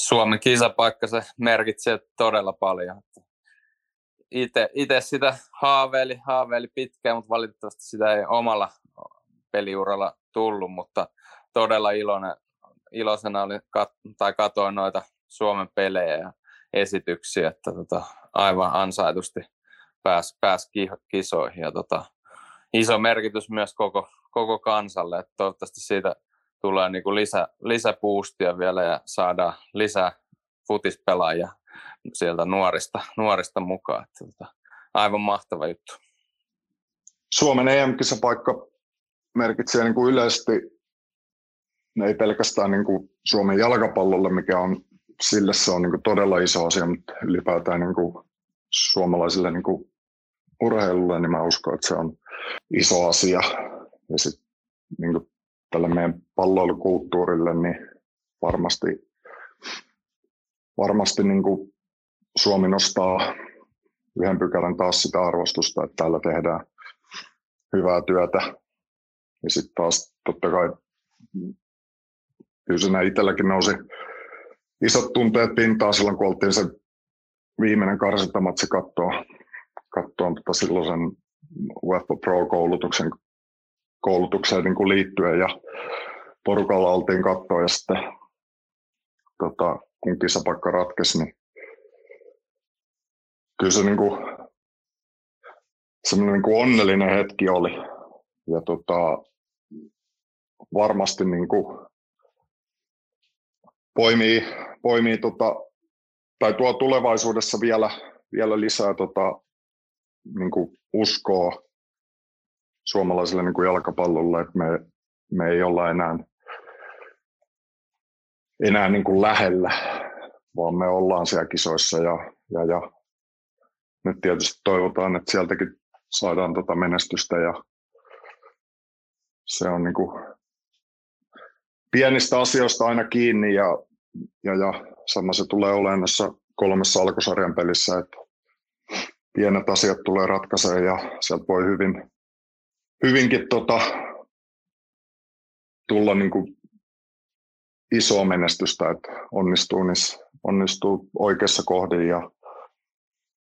Suomen kisapaikka se merkitsee todella paljon. Itse sitä haaveili, haaveili pitkään, mutta valitettavasti sitä ei omalla peliuralla tullut, mutta todella iloinen, iloisena oli, kat, tai katoin noita Suomen pelejä ja esityksiä, että tota, aivan ansaitusti pääsi pääs kisoihin. Ja tota, iso merkitys myös koko, koko kansalle, että toivottavasti siitä tulee niin kuin lisä, lisäpuustia vielä ja saadaan lisää futispelaajia sieltä nuorista, nuorista mukaan. Että, tota, aivan mahtava juttu. Suomen EM-kisapaikka merkitsee niin kuin yleisesti, ei pelkästään niin kuin Suomen jalkapallolle, mikä on sille se on niin kuin todella iso asia, mutta ylipäätään niin kuin suomalaisille niin kuin urheilulle, niin mä uskon, että se on iso asia. Ja sitten niin kuin tälle meidän palloilukulttuurille, niin varmasti, varmasti niin kuin Suomi nostaa yhden pykälän taas sitä arvostusta, että täällä tehdään hyvää työtä. Ja sitten taas totta kai kyllä itselläkin nousi isot tunteet pintaan silloin, kun oltiin se viimeinen karsintamatsi katsoa, katsoa tota silloisen UEFA Pro-koulutuksen koulutukseen niin kuin liittyen ja porukalla oltiin katsoa ja sitten tota, kun kisapaikka ratkesi, niin kyllä se niin kuin, semmoinen niin kuin onnellinen hetki oli. Ja tota, varmasti niin kuin poimii, poimii tota, tai tuo tulevaisuudessa vielä, vielä lisää tota, niin kuin uskoa suomalaiselle niin kuin jalkapallolle, että me, me ei olla enää, enää niin kuin lähellä, vaan me ollaan siellä kisoissa ja, ja, ja nyt tietysti toivotaan, että sieltäkin saadaan tota menestystä ja se on niin kuin pienistä asioista aina kiinni ja, ja, ja sama se tulee olemaan näissä kolmessa alkusarjan pelissä, että pienet asiat tulee ratkaisee ja sieltä voi hyvin, hyvinkin tota, tulla niin kuin isoa menestystä, että onnistuu, onnistuu oikeassa kohdin ja,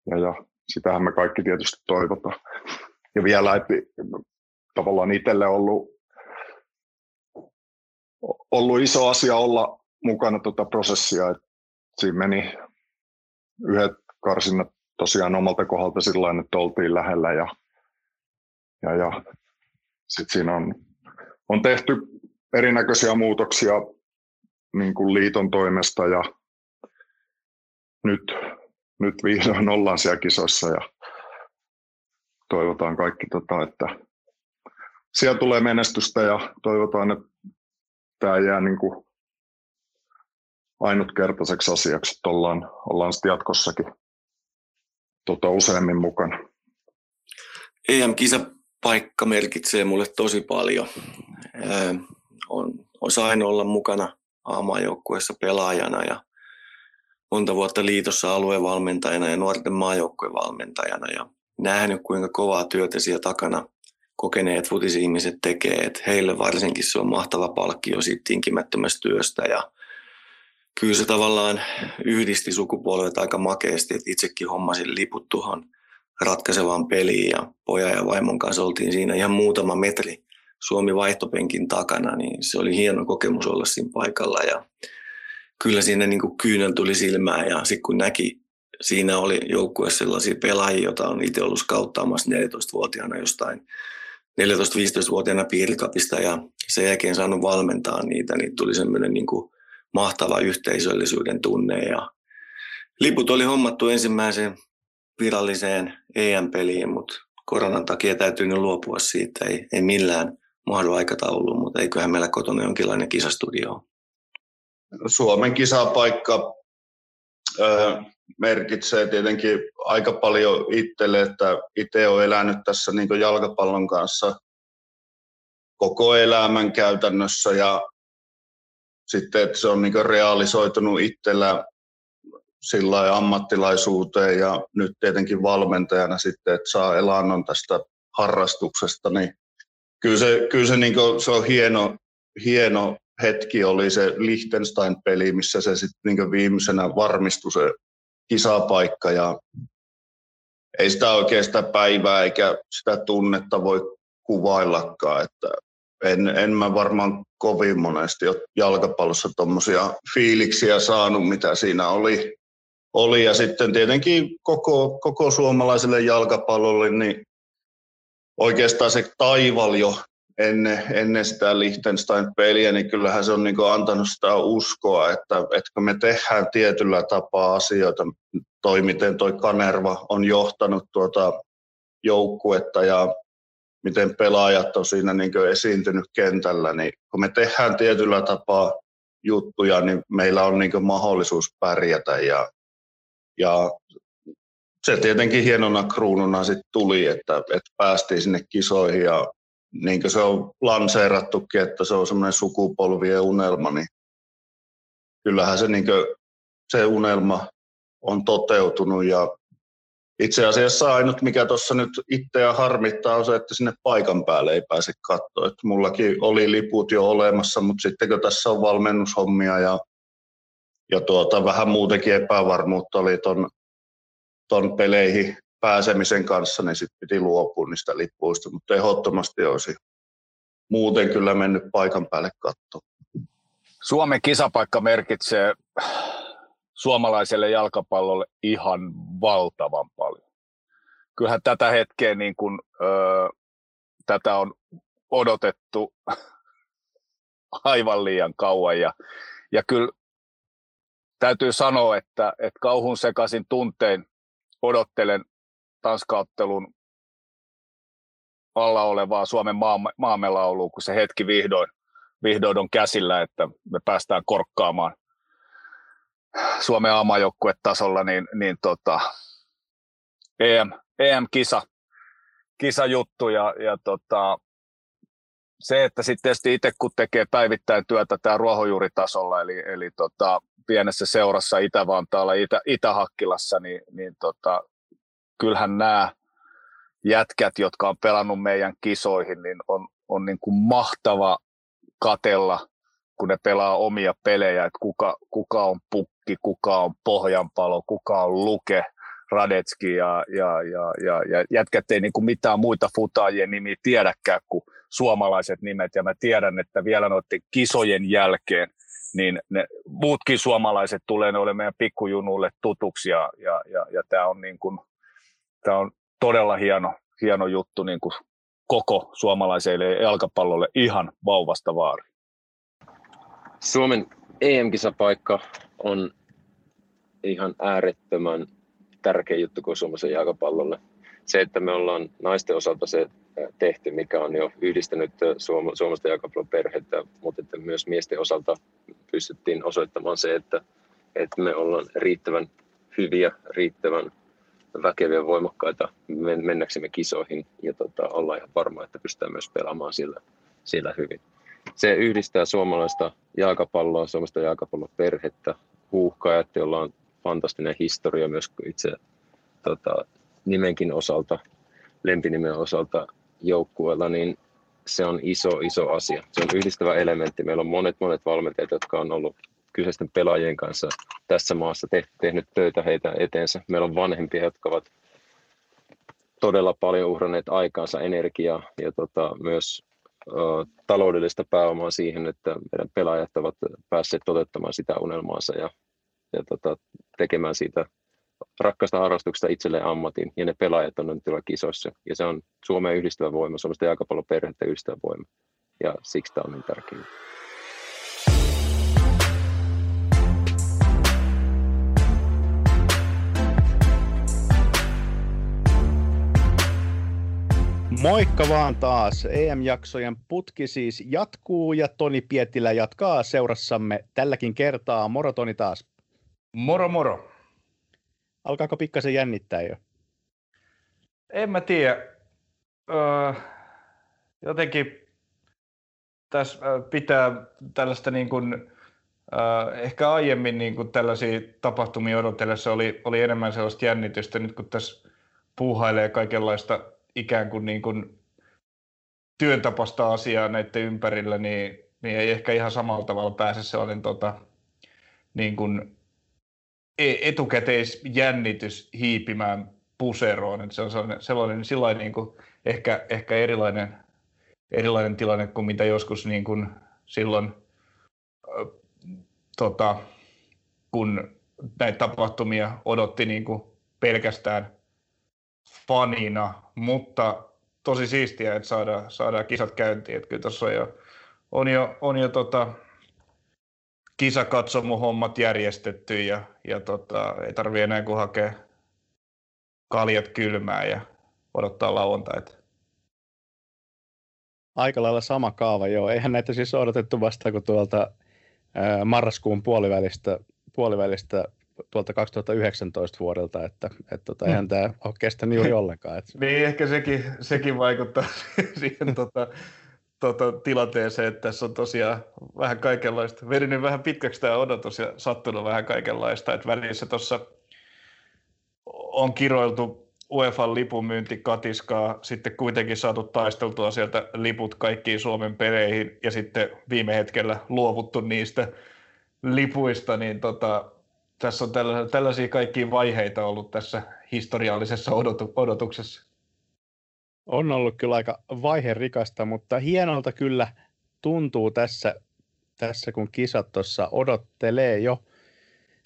ja, ja sitähän me kaikki tietysti toivotaan. Ja vielä, että tavallaan itselle ollut, ollut iso asia olla mukana tuota prosessia, että siinä meni yhdet karsinnat tosiaan omalta kohdalta sillä että oltiin lähellä ja, ja, ja sitten siinä on, on tehty erinäköisiä muutoksia niin kuin liiton toimesta ja nyt, nyt vihdoin ollaan siellä kisoissa ja toivotaan kaikki, tota, että siellä tulee menestystä ja toivotaan, että tämä jää niin kuin ainutkertaiseksi asiaksi, että ollaan, ollaan sitten jatkossakin tota, useammin mukana. EM-kisapaikka merkitsee mulle tosi paljon. Öö, on, on sain olla mukana aamaajoukkueessa pelaajana ja monta vuotta liitossa aluevalmentajana ja nuorten maajoukkueen valmentajana ja nähnyt kuinka kovaa työtä siellä takana kokeneet futisihmiset tekee, että heille varsinkin se on mahtava palkkio siitä tinkimättömästä työstä. Ja kyllä se tavallaan yhdisti sukupolvet aika makeasti, että itsekin hommasin liput tuohon ratkaisevaan peliin ja pojan ja vaimon kanssa oltiin siinä ihan muutama metri Suomi vaihtopenkin takana, niin se oli hieno kokemus olla siinä paikalla ja kyllä siinä niin kuin kyynel tuli silmään ja sitten kun näki, siinä oli joukkue sellaisia pelaajia, joita on itse ollut skauttaamassa 14-vuotiaana jostain 14-15-vuotiaana piirikapista ja sen jälkeen saanut valmentaa niitä, niin tuli semmoinen niin mahtava yhteisöllisyyden tunne ja liput oli hommattu ensimmäiseen viralliseen EM-peliin, mutta koronan takia täytyy nyt luopua siitä. Ei, ei millään mahdu aikatauluun, mutta eiköhän meillä kotona jonkinlainen kisastudio ole. Suomen kisapaikka ö, merkitsee tietenkin aika paljon itselle, että itse olen elänyt tässä niin jalkapallon kanssa koko elämän käytännössä ja sitten, että se on niin realisoitunut itsellä sillä ammattilaisuuteen ja nyt tietenkin valmentajana sitten, että saa elannon tästä harrastuksesta, niin kyllä se, kyllä se, niin kuin, se on hieno, hieno hetki oli se Liechtenstein-peli, missä se sitten niin viimeisenä varmistui se kisapaikka ja ei sitä sitä päivää eikä sitä tunnetta voi kuvaillakaan, että en, en mä varmaan kovin monesti ole jalkapallossa tuommoisia fiiliksiä saanut, mitä siinä oli. Oli. Ja sitten tietenkin koko, koko suomalaiselle jalkapallolle, niin oikeastaan se taival jo ennen, ennen sitä Liechtenstein-peliä, niin kyllähän se on niin antanut sitä uskoa, että, että kun me tehdään tietyllä tapaa asioita, toi miten toi Kanerva on johtanut tuota joukkuetta ja miten pelaajat on siinä niin esiintynyt kentällä, niin kun me tehdään tietyllä tapaa juttuja, niin meillä on niin mahdollisuus pärjätä ja, ja se tietenkin hienona kruununa sitten tuli, että, että päästiin sinne kisoihin ja niin kuin se on lanseerattukin, että se on semmoinen sukupolvien unelma, niin kyllähän se, niin kuin, se unelma on toteutunut ja itse asiassa ainut, mikä tuossa nyt itseä harmittaa, on se, että sinne paikan päälle ei pääse katsoa. Että mullakin oli liput jo olemassa, mutta sitten kun tässä on valmennushommia ja, ja tuota, vähän muutenkin epävarmuutta oli ton, ton peleihin pääsemisen kanssa, niin sitten piti luopua niistä lippuista, mutta ehdottomasti olisi muuten kyllä mennyt paikan päälle katsoa. Suomen kisapaikka merkitsee suomalaiselle jalkapallolle ihan valtavan paljon. Kyllähän tätä hetkeä niin kuin, öö, tätä on odotettu aivan liian kauan ja, ja kyllä täytyy sanoa, että, että kauhun sekaisin tuntein odottelen Tanskaottelun alla olevaa Suomen maamme, maamme laulua, kun se hetki vihdoin, vihdoin on käsillä, että me päästään korkkaamaan Suomen tasolla, niin, niin tota, EM, EM-kisa kisa juttu ja, ja tota, se, että sitten itse kun tekee päivittäin työtä tämä ruohonjuuritasolla, eli, eli tota, pienessä seurassa Itä-Vantaalla, Itä, Itä-Hakkilassa, niin, niin tota, kyllähän nämä jätkät, jotka on pelannut meidän kisoihin, niin on, on niin kuin mahtava katella, kun ne pelaa omia pelejä, että kuka, kuka on pukki, kuka on pohjanpalo, kuka on luke, Radetski ja, ja, ja, ja, ja jätkät ei niin kuin mitään muita futaajien nimiä tiedäkään kuin suomalaiset nimet, ja mä tiedän, että vielä noiden kisojen jälkeen niin ne muutkin suomalaiset tulee ne meidän pikkujunulle tutuksi, ja, ja, ja, ja tämä on niin kuin, on todella hieno, hieno juttu niin kuin koko suomalaiselle jalkapallolle ihan vauvasta vaari. Suomen EM-kisapaikka on ihan äärettömän tärkeä juttu kuin suomalaisen jalkapallolle. Se, että me ollaan naisten osalta se tehty, mikä on jo yhdistänyt suoma, suomalaista perhettä, mutta että myös miesten osalta pystyttiin osoittamaan se, että, että me ollaan riittävän hyviä, riittävän väkeviä voimakkaita mennäksemme kisoihin ja tota, olla ihan varma, että pystytään myös pelaamaan sillä, sillä hyvin. Se yhdistää suomalaista jalkapalloa, suomalaista jalkapallon perhettä, huuhkajat, joilla on fantastinen historia myös itse tota, nimenkin osalta, lempinimen osalta joukkueella, niin se on iso, iso asia. Se on yhdistävä elementti. Meillä on monet, monet valmentajat, jotka on ollut kyseisten pelaajien kanssa tässä maassa te, tehnyt töitä heitä eteensä. Meillä on vanhempia, jotka ovat todella paljon uhranneet aikaansa, energiaa ja tota, myös ö, taloudellista pääomaa siihen, että meidän pelaajat ovat päässeet toteuttamaan sitä unelmaansa ja, ja tota, tekemään siitä rakkaasta harrastuksesta itselleen ammatin, ja ne pelaajat on nyt tuolla kisoissa. Ja se on Suomen yhdistävä voima, Suomesta jalkapalloperhettä yhdistävä voima. Ja siksi tämä on niin tärkeää. Moikka vaan taas. EM-jaksojen putki siis jatkuu ja Toni Pietilä jatkaa seurassamme tälläkin kertaa. Moro Toni taas. Moro moro. Alkaako pikkasen jännittää jo? En mä tiedä. Öö, jotenkin tässä pitää tällaista niin kuin, öö, ehkä aiemmin niin kuin tällaisia tapahtumia odotellessa oli, oli enemmän sellaista jännitystä. Nyt kun tässä puuhailee kaikenlaista ikään kuin, niin kuin työn tapasta asiaa näiden ympärillä, niin niin ei ehkä ihan samalla tavalla pääse sellainen tota, niin kuin etukäteisjännitys hiipimään puseroon. Että se on sellainen, sellainen sellainen niin kuin ehkä, ehkä erilainen, erilainen tilanne kuin mitä joskus niin kuin silloin, äh, tota, kun näitä tapahtumia odotti niin kuin pelkästään fanina, mutta tosi siistiä, että saadaan, saadaan kisat käyntiin. Että kyllä tuossa on jo, on jo, on jo tota, kisakatsomuhommat järjestetty ja, ja tota, ei tarvitse enää kuin hakea kaljat kylmää ja odottaa lauantaita. Aika lailla sama kaava, joo. Eihän näitä siis odotettu vasta kuin tuolta ää, marraskuun puolivälistä, puolivälistä tuolta 2019 vuodelta, että, että tota, eihän mm. tämä ole kestänyt juuri ollenkaan. Että... niin, ehkä sekin, sekin vaikuttaa siihen tota, tota, tilanteeseen, että tässä on tosiaan vähän kaikenlaista. Verinyt vähän pitkäksi tämä odotus ja sattunut vähän kaikenlaista, että välissä tuossa on kiroiltu UEFA lipunmyynti katiskaa, sitten kuitenkin saatu taisteltua sieltä liput kaikkiin Suomen peleihin ja sitten viime hetkellä luovuttu niistä lipuista, niin tota, tässä on tällaisia, tällaisia kaikkia vaiheita ollut tässä historiallisessa odotu, odotuksessa. On ollut kyllä aika vaiherikasta, mutta hienolta kyllä tuntuu tässä, tässä kun kisat tuossa odottelee jo.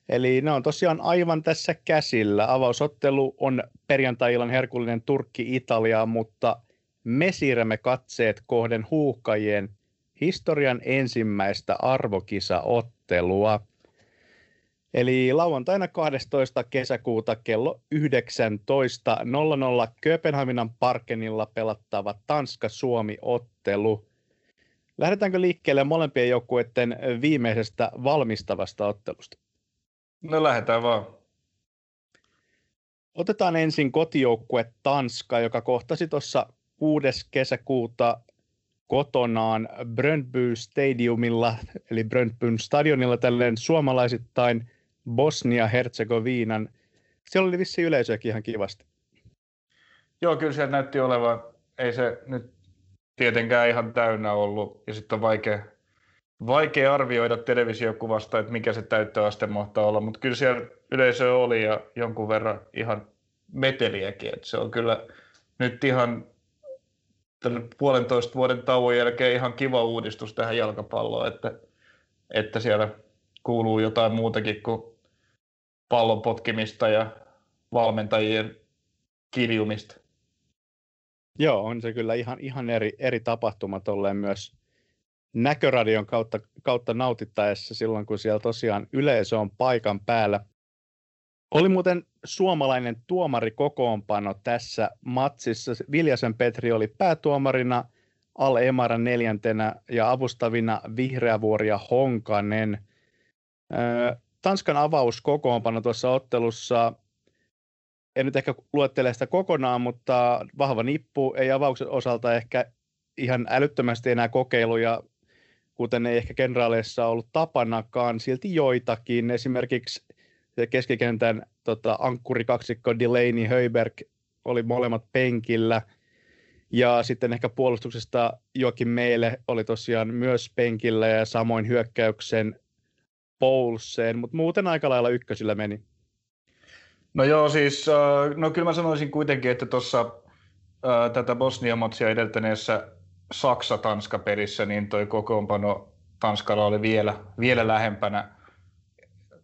Eli ne on tosiaan aivan tässä käsillä. Avausottelu on perjantai-illan herkullinen Turkki-Italia, mutta me siirrämme katseet kohden huuhkajien historian ensimmäistä arvokisaottelua. Eli lauantaina 12. kesäkuuta kello 19.00 Kööpenhaminan Parkenilla pelattava Tanska-Suomi-ottelu. Lähdetäänkö liikkeelle molempien joukkueiden viimeisestä valmistavasta ottelusta? No lähdetään vaan. Otetaan ensin kotijoukkue Tanska, joka kohtasi tuossa 6. kesäkuuta kotonaan Brøndby Stadiumilla, eli Brøndbyn stadionilla tälleen suomalaisittain Bosnia-Herzegovinan. Siellä oli vissi yleisöäkin ihan kivasti. Joo, kyllä siellä näytti olevan. Ei se nyt tietenkään ihan täynnä ollut. Ja sitten on vaikea, vaikea arvioida televisiokuvasta, että mikä se täyttöaste mahtaa olla. Mutta kyllä siellä yleisö oli ja jonkun verran ihan meteliäkin. Et se on kyllä nyt ihan puolentoista vuoden tauon jälkeen ihan kiva uudistus tähän jalkapalloon, että, että siellä kuuluu jotain muutakin kuin pallon potkimista ja valmentajien kiljumista. Joo, on se kyllä ihan, ihan eri, eri tapahtuma tolleen myös näköradion kautta, kautta nautittaessa silloin, kun siellä tosiaan yleisö on paikan päällä. Oli muuten suomalainen tuomarikokoonpano tässä matsissa. Viljasen Petri oli päätuomarina, Al Emara neljäntenä ja avustavina Vihreävuori ja Honkanen. Tanskan avauskokoonpano tuossa ottelussa, en nyt ehkä luettele sitä kokonaan, mutta vahva nippu, ei avauksen osalta ehkä ihan älyttömästi enää kokeiluja, kuten ei ehkä kenraaleissa ollut tapanakaan, silti joitakin. Esimerkiksi keskikentän tota, ankkurikaksikko Delaney Höiberg oli molemmat penkillä. Ja sitten ehkä puolustuksesta Jokin meille oli tosiaan myös penkillä ja samoin hyökkäyksen Poulseen, mutta muuten aika lailla ykkösillä meni. No joo, siis äh, no kyllä mä sanoisin kuitenkin, että tuossa äh, tätä Bosnia-matsia edeltäneessä Saksa-Tanska-pelissä, niin toi kokoonpano Tanskalla oli vielä, vielä lähempänä.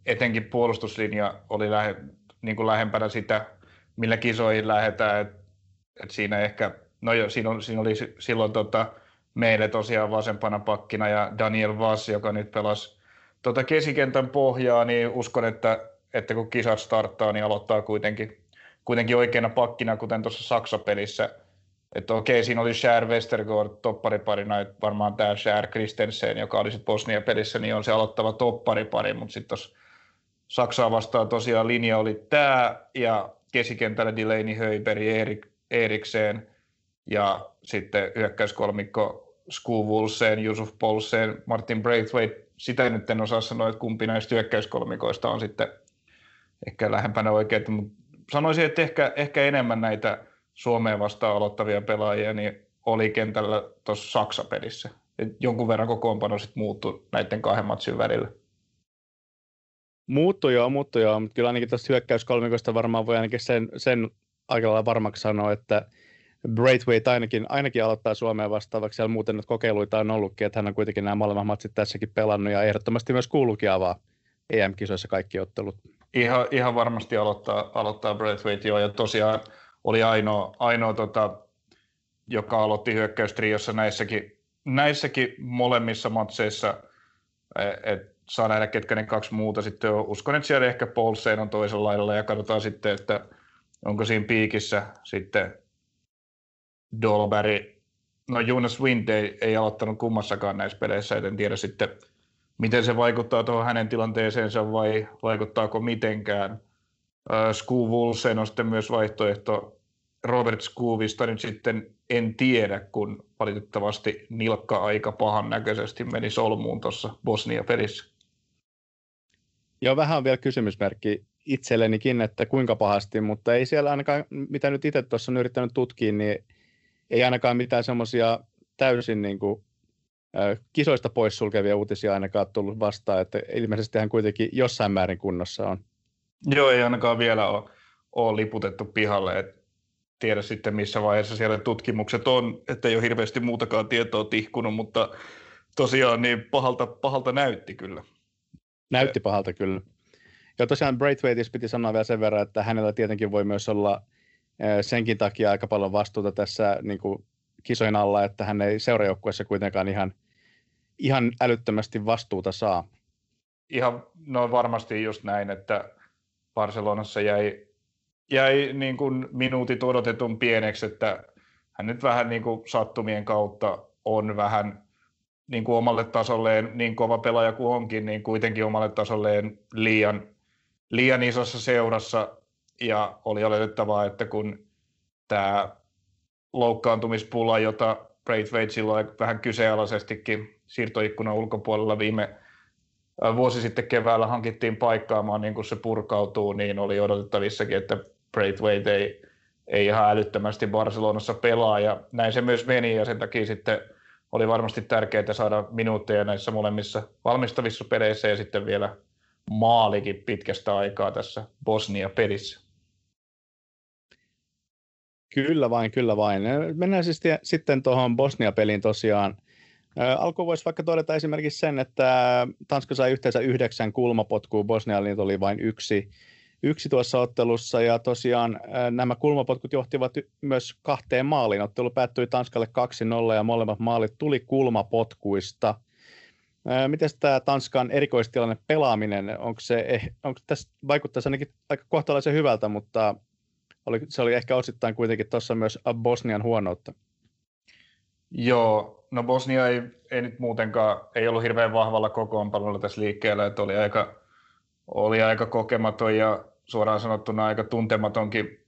Etenkin puolustuslinja oli lähe, niin kuin lähempänä sitä, millä kisoihin lähdetään. Et, et siinä ehkä, no jo, siinä, on, siinä oli silloin tota, meille tosiaan vasempana pakkina ja Daniel Vass, joka nyt pelasi tuota kesikentän pohjaa, niin uskon, että, että kun kisat starttaa, niin aloittaa kuitenkin, kuitenkin oikeana pakkina, kuten tuossa Saksa-pelissä. Että okei, siinä oli Schär Westergaard toppariparina, että varmaan tämä Schär Kristensen, joka oli sitten Bosnia-pelissä, niin on se aloittava topparipari, mutta sitten tuossa Saksaa vastaan tosiaan linja oli tämä, ja keskikentällä Delaney Höyberi Erik, Erikseen, ja sitten hyökkäyskolmikko Skuvulsen, Jusuf Polsen, Martin Braithwaite sitä nyt en osaa sanoa, että kumpi näistä hyökkäyskolmikoista on sitten ehkä lähempänä oikein, mutta sanoisin, että ehkä, ehkä enemmän näitä Suomeen vastaan aloittavia pelaajia niin oli kentällä tuossa Saksa-pelissä. et jonkun verran kokoonpano sitten muuttui näiden kahden matsin välillä. Muuttui joo, muuttui joo, mutta kyllä ainakin tuosta hyökkäyskolmikosta varmaan voi ainakin sen, sen aika lailla varmaksi sanoa, että Braithwaite ainakin, ainakin aloittaa Suomeen vastaavaksi. Siellä muuten nyt kokeiluita on ollutkin, että hän on kuitenkin nämä molemmat matsit tässäkin pelannut ja ehdottomasti myös kuuluukin avaa EM-kisoissa kaikki ottelut. Ihan, ihan varmasti aloittaa, aloittaa Braithwaite joo, ja tosiaan oli ainoa, ainoa tota, joka aloitti hyökkäystriossa näissäkin, näissäkin molemmissa matseissa. E, et saa nähdä, ketkä ne kaksi muuta sitten on. Uskon, että siellä ehkä Paulsen on toisella lailla ja katsotaan sitten, että onko siinä piikissä sitten Dolberry. No Jonas Wind ei, ei aloittanut kummassakaan näissä peleissä, en tiedä sitten, miten se vaikuttaa tuohon hänen tilanteeseensa vai vaikuttaako mitenkään. Uh, Sku Wulsen on sitten myös vaihtoehto. Robert Scoovista nyt sitten en tiedä, kun valitettavasti nilkka aika pahan näköisesti meni solmuun tuossa Bosnia-pelissä. Joo, vähän on vielä kysymysmerkki itsellenikin, että kuinka pahasti, mutta ei siellä ainakaan, mitä nyt itse tuossa on yrittänyt tutkia, niin ei ainakaan mitään semmoisia täysin niin kuin, kisoista poissulkevia uutisia ainakaan tullut vastaan, että ilmeisesti hän kuitenkin jossain määrin kunnossa on. Joo, ei ainakaan vielä ole, ole liputettu pihalle, et tiedä sitten missä vaiheessa siellä tutkimukset on, että ei ole hirveästi muutakaan tietoa tihkunut, mutta tosiaan niin pahalta, pahalta näytti kyllä. Näytti pahalta kyllä. Ja tosiaan Braithwaiteissa piti sanoa vielä sen verran, että hänellä tietenkin voi myös olla senkin takia aika paljon vastuuta tässä niin kuin kisojen alla, että hän ei seurajoukkueessa kuitenkaan ihan, ihan älyttömästi vastuuta saa. Ihan, no varmasti just näin, että Barcelonassa jäi, jäi niin kuin minuutit odotetun pieneksi, että hän nyt vähän niin kuin sattumien kautta on vähän niin kuin omalle tasolleen, niin kova pelaaja kuin onkin, niin kuitenkin omalle tasolleen liian, liian isossa seurassa ja oli oletettavaa, että kun tämä loukkaantumispula, jota Braithwaite silloin vähän kyseenalaisestikin siirtoikkunan ulkopuolella viime vuosi sitten keväällä hankittiin paikkaamaan, niin kun se purkautuu, niin oli odotettavissakin, että Braithwaite ei, ei ihan älyttömästi Barcelonassa pelaa, ja näin se myös meni, ja sen takia sitten oli varmasti tärkeää saada minuutteja näissä molemmissa valmistavissa peleissä, ja sitten vielä maalikin pitkästä aikaa tässä Bosnia-pelissä. Kyllä vain, kyllä vain. Mennään siis sitten tuohon Bosnia-peliin tosiaan. Alkuun voisi vaikka todeta esimerkiksi sen, että Tanska sai yhteensä yhdeksän kulmapotkua, Bosnialla niitä oli vain yksi, yksi tuossa ottelussa, ja tosiaan nämä kulmapotkut johtivat myös kahteen maaliin. Ottelu päättyi Tanskalle 2-0, ja molemmat maalit tuli kulmapotkuista. Miten tämä Tanskan erikoistilanne pelaaminen, onko se, eh, onko tässä, vaikuttaisi ainakin aika kohtalaisen hyvältä, mutta oli, se oli ehkä osittain kuitenkin tuossa myös Bosnian huonoutta. Joo, no Bosnia ei, ei nyt muutenkaan, ei ollut hirveän vahvalla kokoonpanolla tässä liikkeellä, että oli aika, oli aika kokematon ja suoraan sanottuna aika tuntematonkin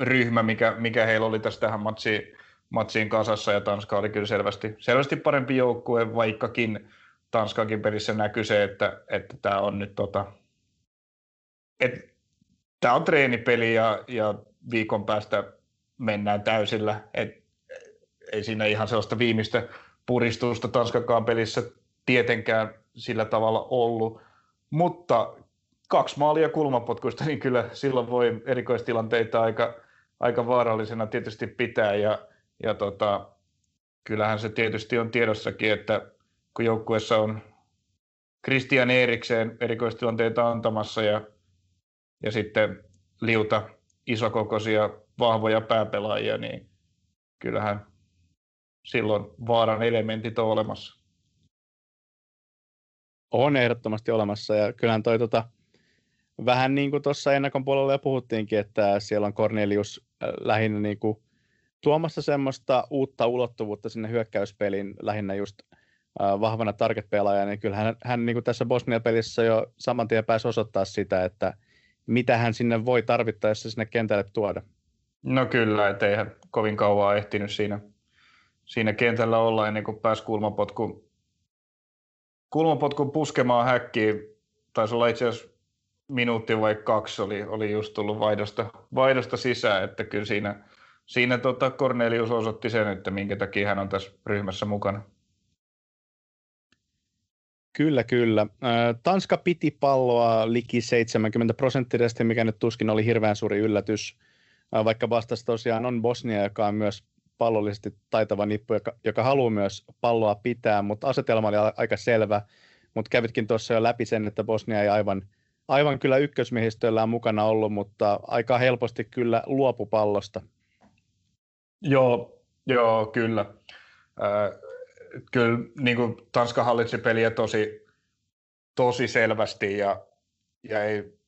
ryhmä, mikä, mikä heillä oli tässä tähän matsiin, matsiin kasassa, ja Tanska oli kyllä selvästi, selvästi parempi joukkue, vaikkakin Tanskankin pelissä näkyy se, että, että tämä on nyt tota, että tämä on treenipeli ja, ja viikon päästä mennään täysillä. Et, ei siinä ihan sellaista viimeistä puristusta Tanskakaan pelissä tietenkään sillä tavalla ollut, mutta kaksi maalia kulmapotkuista, niin kyllä silloin voi erikoistilanteita aika, aika vaarallisena tietysti pitää ja, ja tota, kyllähän se tietysti on tiedossakin, että kun joukkueessa on Christian Erikseen erikoistilanteita antamassa ja, ja sitten liuta isokokoisia, vahvoja pääpelaajia, niin kyllähän silloin vaaran elementit on olemassa. On ehdottomasti olemassa ja kyllähän toi tota, vähän niin kuin tuossa ennakon puolella jo puhuttiinkin, että siellä on Cornelius äh, lähinnä niin kuin tuomassa semmoista uutta ulottuvuutta sinne hyökkäyspeliin lähinnä just äh, vahvana target-pelaajana, niin kyllähän hän, niin kuin tässä Bosnia-pelissä jo saman tien pääsi osoittaa sitä, että mitä hän sinne voi tarvittaessa sinne kentälle tuoda. No kyllä, ettei hän kovin kauan ehtinyt siinä, siinä kentällä olla ennen kuin pääsi kulmapotku, kulmapotkun puskemaan häkkiin. Taisi olla itse asiassa minuutti vai kaksi oli, oli just tullut vaihdosta, vaihdosta sisään, että kyllä siinä, siinä tota Cornelius osoitti sen, että minkä takia hän on tässä ryhmässä mukana. Kyllä, kyllä. Tanska piti palloa liki 70 prosenttisesti, mikä nyt tuskin oli hirveän suuri yllätys, vaikka vastasi tosiaan on Bosnia, joka on myös pallollisesti taitava nippu, joka, joka haluaa myös palloa pitää, mutta asetelma oli aika selvä, mutta kävitkin tuossa jo läpi sen, että Bosnia ei aivan, aivan kyllä ykkösmiehistöllään mukana ollut, mutta aika helposti kyllä luopu pallosta. Joo, joo kyllä. Äh, kyllä niin kuin Tanska hallitsi peliä tosi, tosi selvästi ja, ja ei,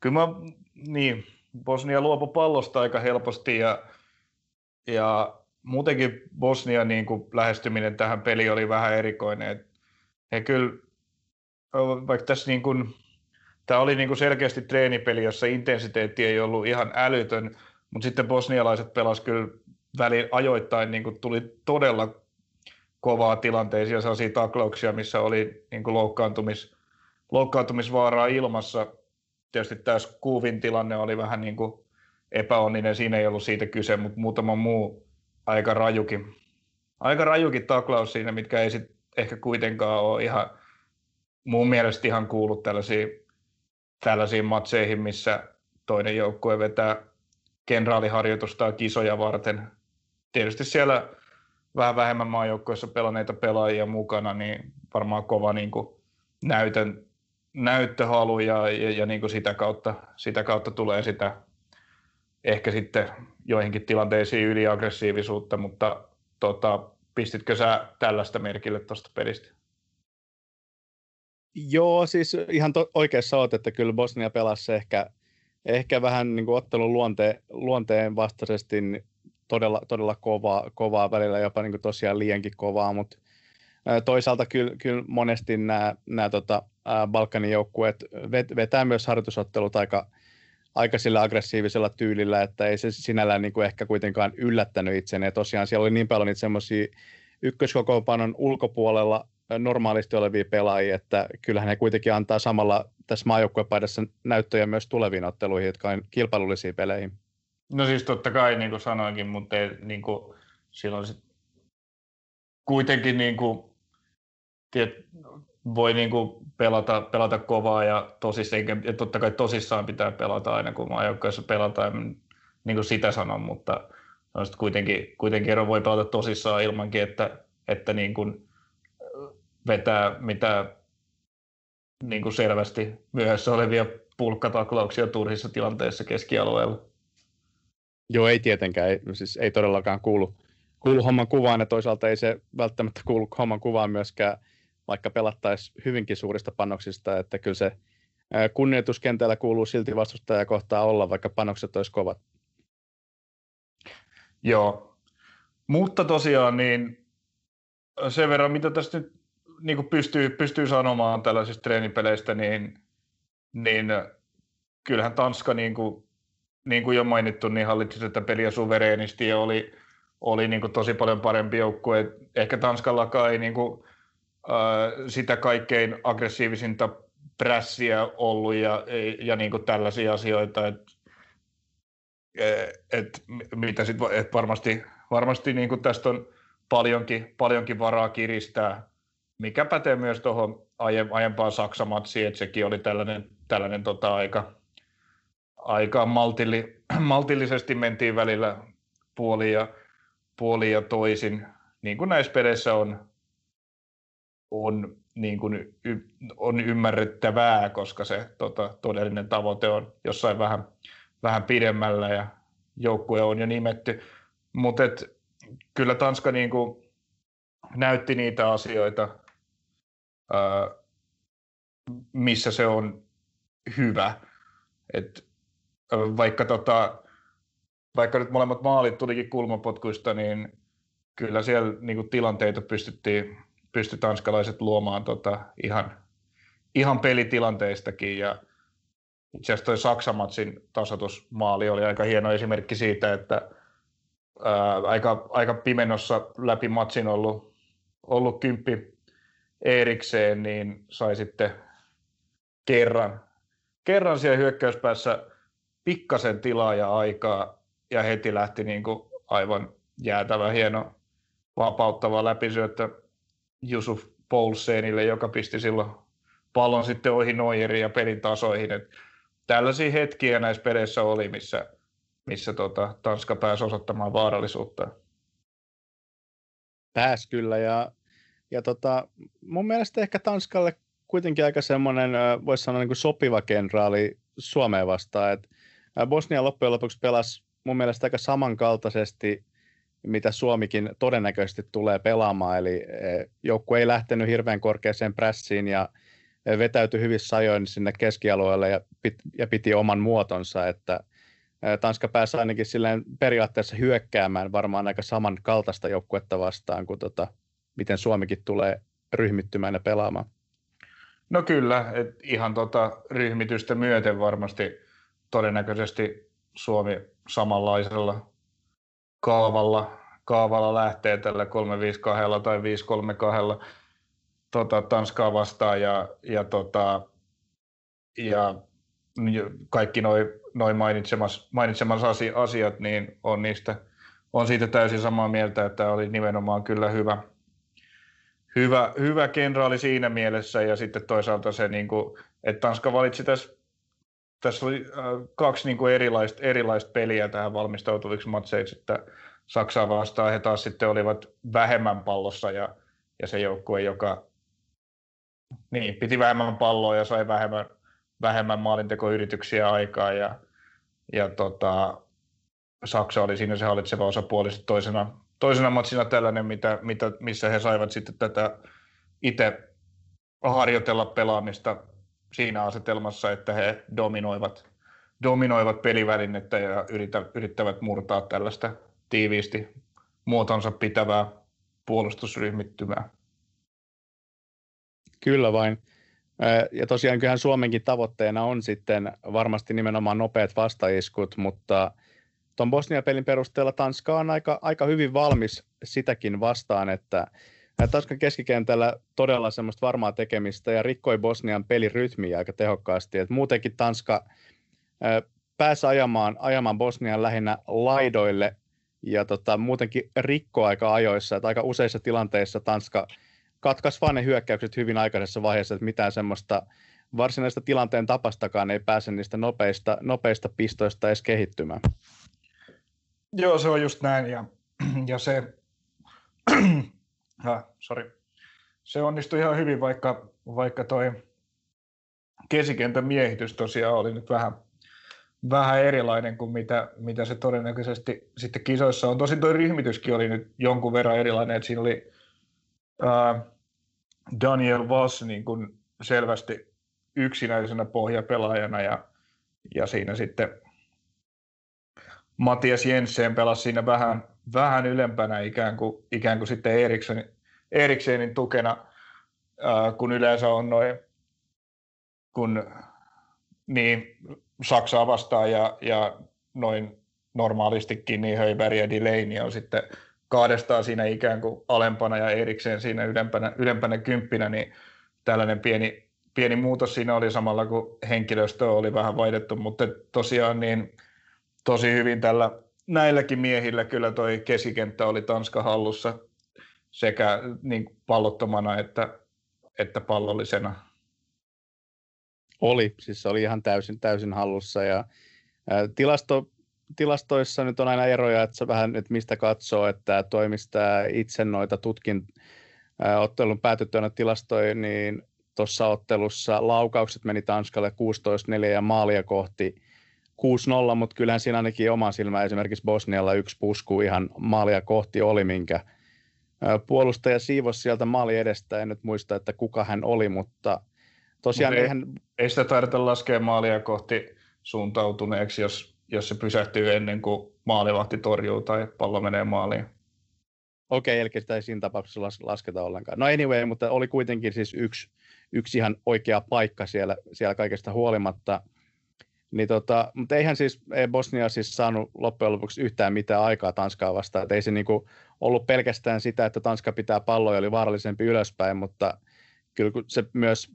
kyllä mä, niin, Bosnia luopu pallosta aika helposti ja, ja muutenkin Bosnian niin kuin lähestyminen tähän peliin oli vähän erikoinen. he kyllä, vaikka tässä niin kuin, tämä oli niin kuin selkeästi treenipeli, jossa intensiteetti ei ollut ihan älytön, mutta sitten bosnialaiset pelasivat kyllä väli ajoittain niin kuin tuli todella kovaa tilanteisia, sellaisia taklauksia, missä oli niin kuin loukkaantumis, loukkaantumisvaaraa ilmassa. Tietysti tämä Kuuvin tilanne oli vähän niin kuin epäonninen, siinä ei ollut siitä kyse, mutta muutama muu aika rajukin, aika rajukin taklaus siinä, mitkä ei sit ehkä kuitenkaan ole ihan mun mielestä ihan kuullut tällaisiin, tällaisiin matseihin, missä toinen joukkue vetää kenraaliharjoitusta kisoja varten. Tietysti siellä vähän vähemmän maajoukkoissa pelanneita pelaajia mukana, niin varmaan kova niin kuin näytön, näyttöhalu ja, ja, ja niin kuin sitä, kautta, sitä kautta tulee sitä ehkä sitten joihinkin tilanteisiin yliaggressiivisuutta, mutta tota, pistitkö sä tällaista merkille tuosta pelistä? Joo, siis ihan to- oikeassa olet, että kyllä Bosnia pelasi ehkä, ehkä vähän niin kuin ottelun luonte- luonteen vastaisesti niin todella, todella kovaa, kovaa välillä, jopa niin kuin tosiaan liiankin kovaa, mutta toisaalta kyllä, kyllä monesti nämä, nämä tota, Balkanin joukkueet vetää myös harjoitusottelut aika, aika sillä aggressiivisella tyylillä, että ei se sinällään niin kuin ehkä kuitenkaan yllättänyt itseni. Ja tosiaan siellä oli niin paljon niitä semmoisia ykköskokoonpanon ulkopuolella normaalisti olevia pelaajia, että kyllähän ne kuitenkin antaa samalla tässä maajoukkuepaidassa näyttöjä myös tuleviin otteluihin, jotka on kilpailullisiin peleihin. No siis totta kai, niin kuin sanoinkin, mutta ei, niin kuin, silloin sit kuitenkin niin kuin, tiet, voi niin kuin pelata, pelata kovaa ja, tosissaan, ja totta kai tosissaan pitää pelata aina, kun maajoukkoissa pelataan, niin kuin sitä sanon, mutta no kuitenkin, kuitenkin ero voi pelata tosissaan ilmankin, että, että niin kuin vetää mitä niin kuin selvästi myöhässä olevia pulkkataklauksia turhissa tilanteissa keskialueella. Joo, ei tietenkään, ei, siis ei todellakaan kuulu, kuulu homman kuvaan ja toisaalta ei se välttämättä kuulu homman kuvaan myöskään, vaikka pelattaisi hyvinkin suurista panoksista, että kyllä se kunnioituskentällä kuuluu silti vastustaja kohtaa olla, vaikka panokset olisi kovat. Joo, mutta tosiaan niin sen verran, mitä tästä nyt niin kuin pystyy, pystyy sanomaan tällaisista treenipeleistä, niin, niin kyllähän Tanska niin kuin niin kuin jo mainittu, niin hallitsi tätä peliä suvereenisti ja oli, oli niin kuin tosi paljon parempi joukkue. Ehkä Tanskallakaan ei niin kuin, äh, sitä kaikkein aggressiivisinta prässiä ollut ja, ja niin kuin tällaisia asioita, että et, mitä sit, et varmasti, varmasti niin kuin tästä on paljonkin, paljonkin varaa kiristää, mikä pätee myös tuohon aiempaan Saksa-matsiin, että sekin oli tällainen, tällainen tota, aika, aika maltilli, maltillisesti mentiin välillä puoli ja, puoli ja toisin, niin kuin näissä peleissä on, on, niin kuin y, on ymmärrettävää, koska se tota, todellinen tavoite on jossain vähän, vähän pidemmällä ja joukkue on jo nimetty. Mutta kyllä Tanska niin kuin näytti niitä asioita, ää, missä se on hyvä. Et vaikka, tota, vaikka nyt molemmat maalit tulikin kulmapotkuista, niin kyllä siellä niin kuin tilanteita pystyttiin, pysty tanskalaiset luomaan tota, ihan, ihan pelitilandeistakin. Ja itse asiassa toi Saksamatsin tasoitusmaali oli aika hieno esimerkki siitä, että ää, aika, aika pimennossa läpi matsin ollut, ollut kymppi erikseen, niin sai sitten kerran, kerran siellä hyökkäyspäässä pikkasen tilaa ja aikaa ja heti lähti niin kuin aivan jäätävä hieno vapauttava läpisyöttö Jusuf Poulsenille, joka pisti silloin pallon sitten ohi Neuerin ja pelin tasoihin. Et tällaisia hetkiä näissä peleissä oli, missä, missä tota, Tanska pääsi osoittamaan vaarallisuutta. Pääs kyllä ja, ja tota, mun mielestä ehkä Tanskalle kuitenkin aika semmoinen, voisi sanoa niin kuin sopiva kenraali Suomeen vastaan. Et Bosnia loppujen lopuksi pelasi mun mielestä aika samankaltaisesti, mitä Suomikin todennäköisesti tulee pelaamaan. Eli joukku ei lähtenyt hirveän korkeaseen prässiin ja vetäytyi hyvissä ajoin sinne keskialueelle ja, pit, ja piti oman muotonsa, että Tanska pääsi ainakin silleen periaatteessa hyökkäämään varmaan aika samankaltaista joukkuetta vastaan kuin tota, miten Suomikin tulee ryhmittymään ja pelaamaan. No kyllä, et ihan tota ryhmitystä myöten varmasti todennäköisesti Suomi samanlaisella kaavalla, kaavalla lähtee tällä 352 tai 532 tota, Tanskaa vastaan ja, ja, tota, ja kaikki noin noi mainitsemas, mainitsemas asiat, niin on niistä on siitä täysin samaa mieltä, että oli nimenomaan kyllä hyvä, hyvä, hyvä kenraali siinä mielessä ja sitten toisaalta se, niin kuin, että Tanska valitsi tässä, tässä oli äh, kaksi niin kuin erilaista, erilaista peliä tähän valmistautuviksi matseiksi, että Saksaa vastaan he taas sitten olivat vähemmän pallossa ja, ja se joukkue, joka niin, piti vähemmän palloa ja sai vähemmän, vähemmän maalintekoyrityksiä aikaa ja, ja tota, Saksa oli siinä se hallitseva osapuoli toisena, toisena matsina tällainen, mitä, mitä, missä he saivat sitten tätä itse harjoitella pelaamista siinä asetelmassa, että he dominoivat, dominoivat pelivälinettä ja yritä, yrittävät murtaa tällaista tiiviisti muotonsa pitävää puolustusryhmittymää. Kyllä vain. Ja tosiaan kyllähän Suomenkin tavoitteena on sitten varmasti nimenomaan nopeat vastaiskut, mutta tuon Bosnia-pelin perusteella Tanska on aika, aika hyvin valmis sitäkin vastaan, että Tanskan keskikentällä todella semmoista varmaa tekemistä ja rikkoi Bosnian pelirytmiä aika tehokkaasti. Et muutenkin Tanska pääsi ajamaan, ajamaan Bosnian lähinnä laidoille ja tota, muutenkin rikko aika ajoissa. Että aika useissa tilanteissa Tanska katkaisi vaan ne hyökkäykset hyvin aikaisessa vaiheessa, että mitään semmoista varsinaista tilanteen tapastakaan ei pääse niistä nopeista, nopeista pistoista edes kehittymään. Joo, se on just näin. Ja, ja se, ah, sorry. se onnistui ihan hyvin, vaikka, vaikka toi kesikentän miehitys tosiaan oli nyt vähän, vähän erilainen kuin mitä, mitä se todennäköisesti sitten kisoissa on. Tosin tuo ryhmityskin oli nyt jonkun verran erilainen, että siinä oli ää, Daniel Voss niin kuin selvästi yksinäisenä pohjapelaajana ja, ja siinä sitten Matias Jensen pelasi siinä vähän, vähän ylempänä ikään kuin, ikään kuin sitten Eriksenin, Eriksenin tukena, ää, kun yleensä on noin, kun niin Saksaa vastaan ja, ja noin normaalistikin, niin Höyberg ja Delaney on sitten kahdestaan siinä ikään kuin alempana ja erikseen siinä ylempänä, ylempänä kymppinä, niin tällainen pieni, pieni muutos siinä oli samalla, kun henkilöstö oli vähän vaihdettu, mutta tosiaan niin tosi hyvin tällä näilläkin miehillä kyllä toi keskikenttä oli Tanska hallussa sekä niin pallottomana että, että pallollisena. Oli, siis se oli ihan täysin, täysin hallussa ja ää, tilasto, tilastoissa nyt on aina eroja, että se vähän, että mistä katsoo, että toimistaa itse noita tutkin ää, ottelun päätyttyä tilastoja, niin tuossa ottelussa laukaukset meni Tanskalle 16-4 ja maalia kohti 6-0, mutta kyllähän siinä ainakin oma silmä esimerkiksi Bosnialla yksi pusku ihan maalia kohti oli, minkä puolustaja siivos sieltä maali edestä. En nyt muista, että kuka hän oli, mutta tosiaan... Mut ei, hän... ei sitä tarvitse laskea maalia kohti suuntautuneeksi, jos, jos se pysähtyy ennen kuin maalivahti torjuu tai pallo menee maaliin. Okei, eli sitä ei siinä tapauksessa lasketa ollenkaan. No anyway, mutta oli kuitenkin siis yksi, yksi ihan oikea paikka siellä, siellä kaikesta huolimatta. Niin tota, mutta eihän siis ei Bosnia siis saanut loppujen lopuksi yhtään mitään aikaa Tanskaa vastaan. Et ei se niinku ollut pelkästään sitä, että Tanska pitää palloja, oli vaarallisempi ylöspäin, mutta kyllä se myös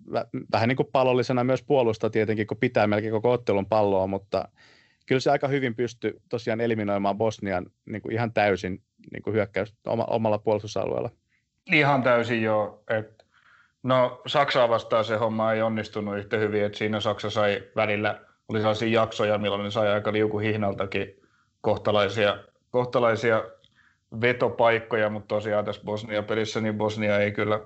vähän niin kuin pallollisena myös puolustaa tietenkin, kun pitää melkein koko ottelun palloa, mutta kyllä se aika hyvin pystyi tosiaan eliminoimaan Bosnian niin kuin ihan täysin niin kuin hyökkäys omalla puolustusalueella. Ihan täysin joo. Et No Saksaa vastaan se homma ei onnistunut yhtä hyvin, että siinä Saksa sai välillä, oli sellaisia jaksoja, milloin ne sai aika liukuhihnaltakin kohtalaisia, kohtalaisia vetopaikkoja, mutta tosiaan tässä Bosnia-pelissä niin Bosnia ei kyllä,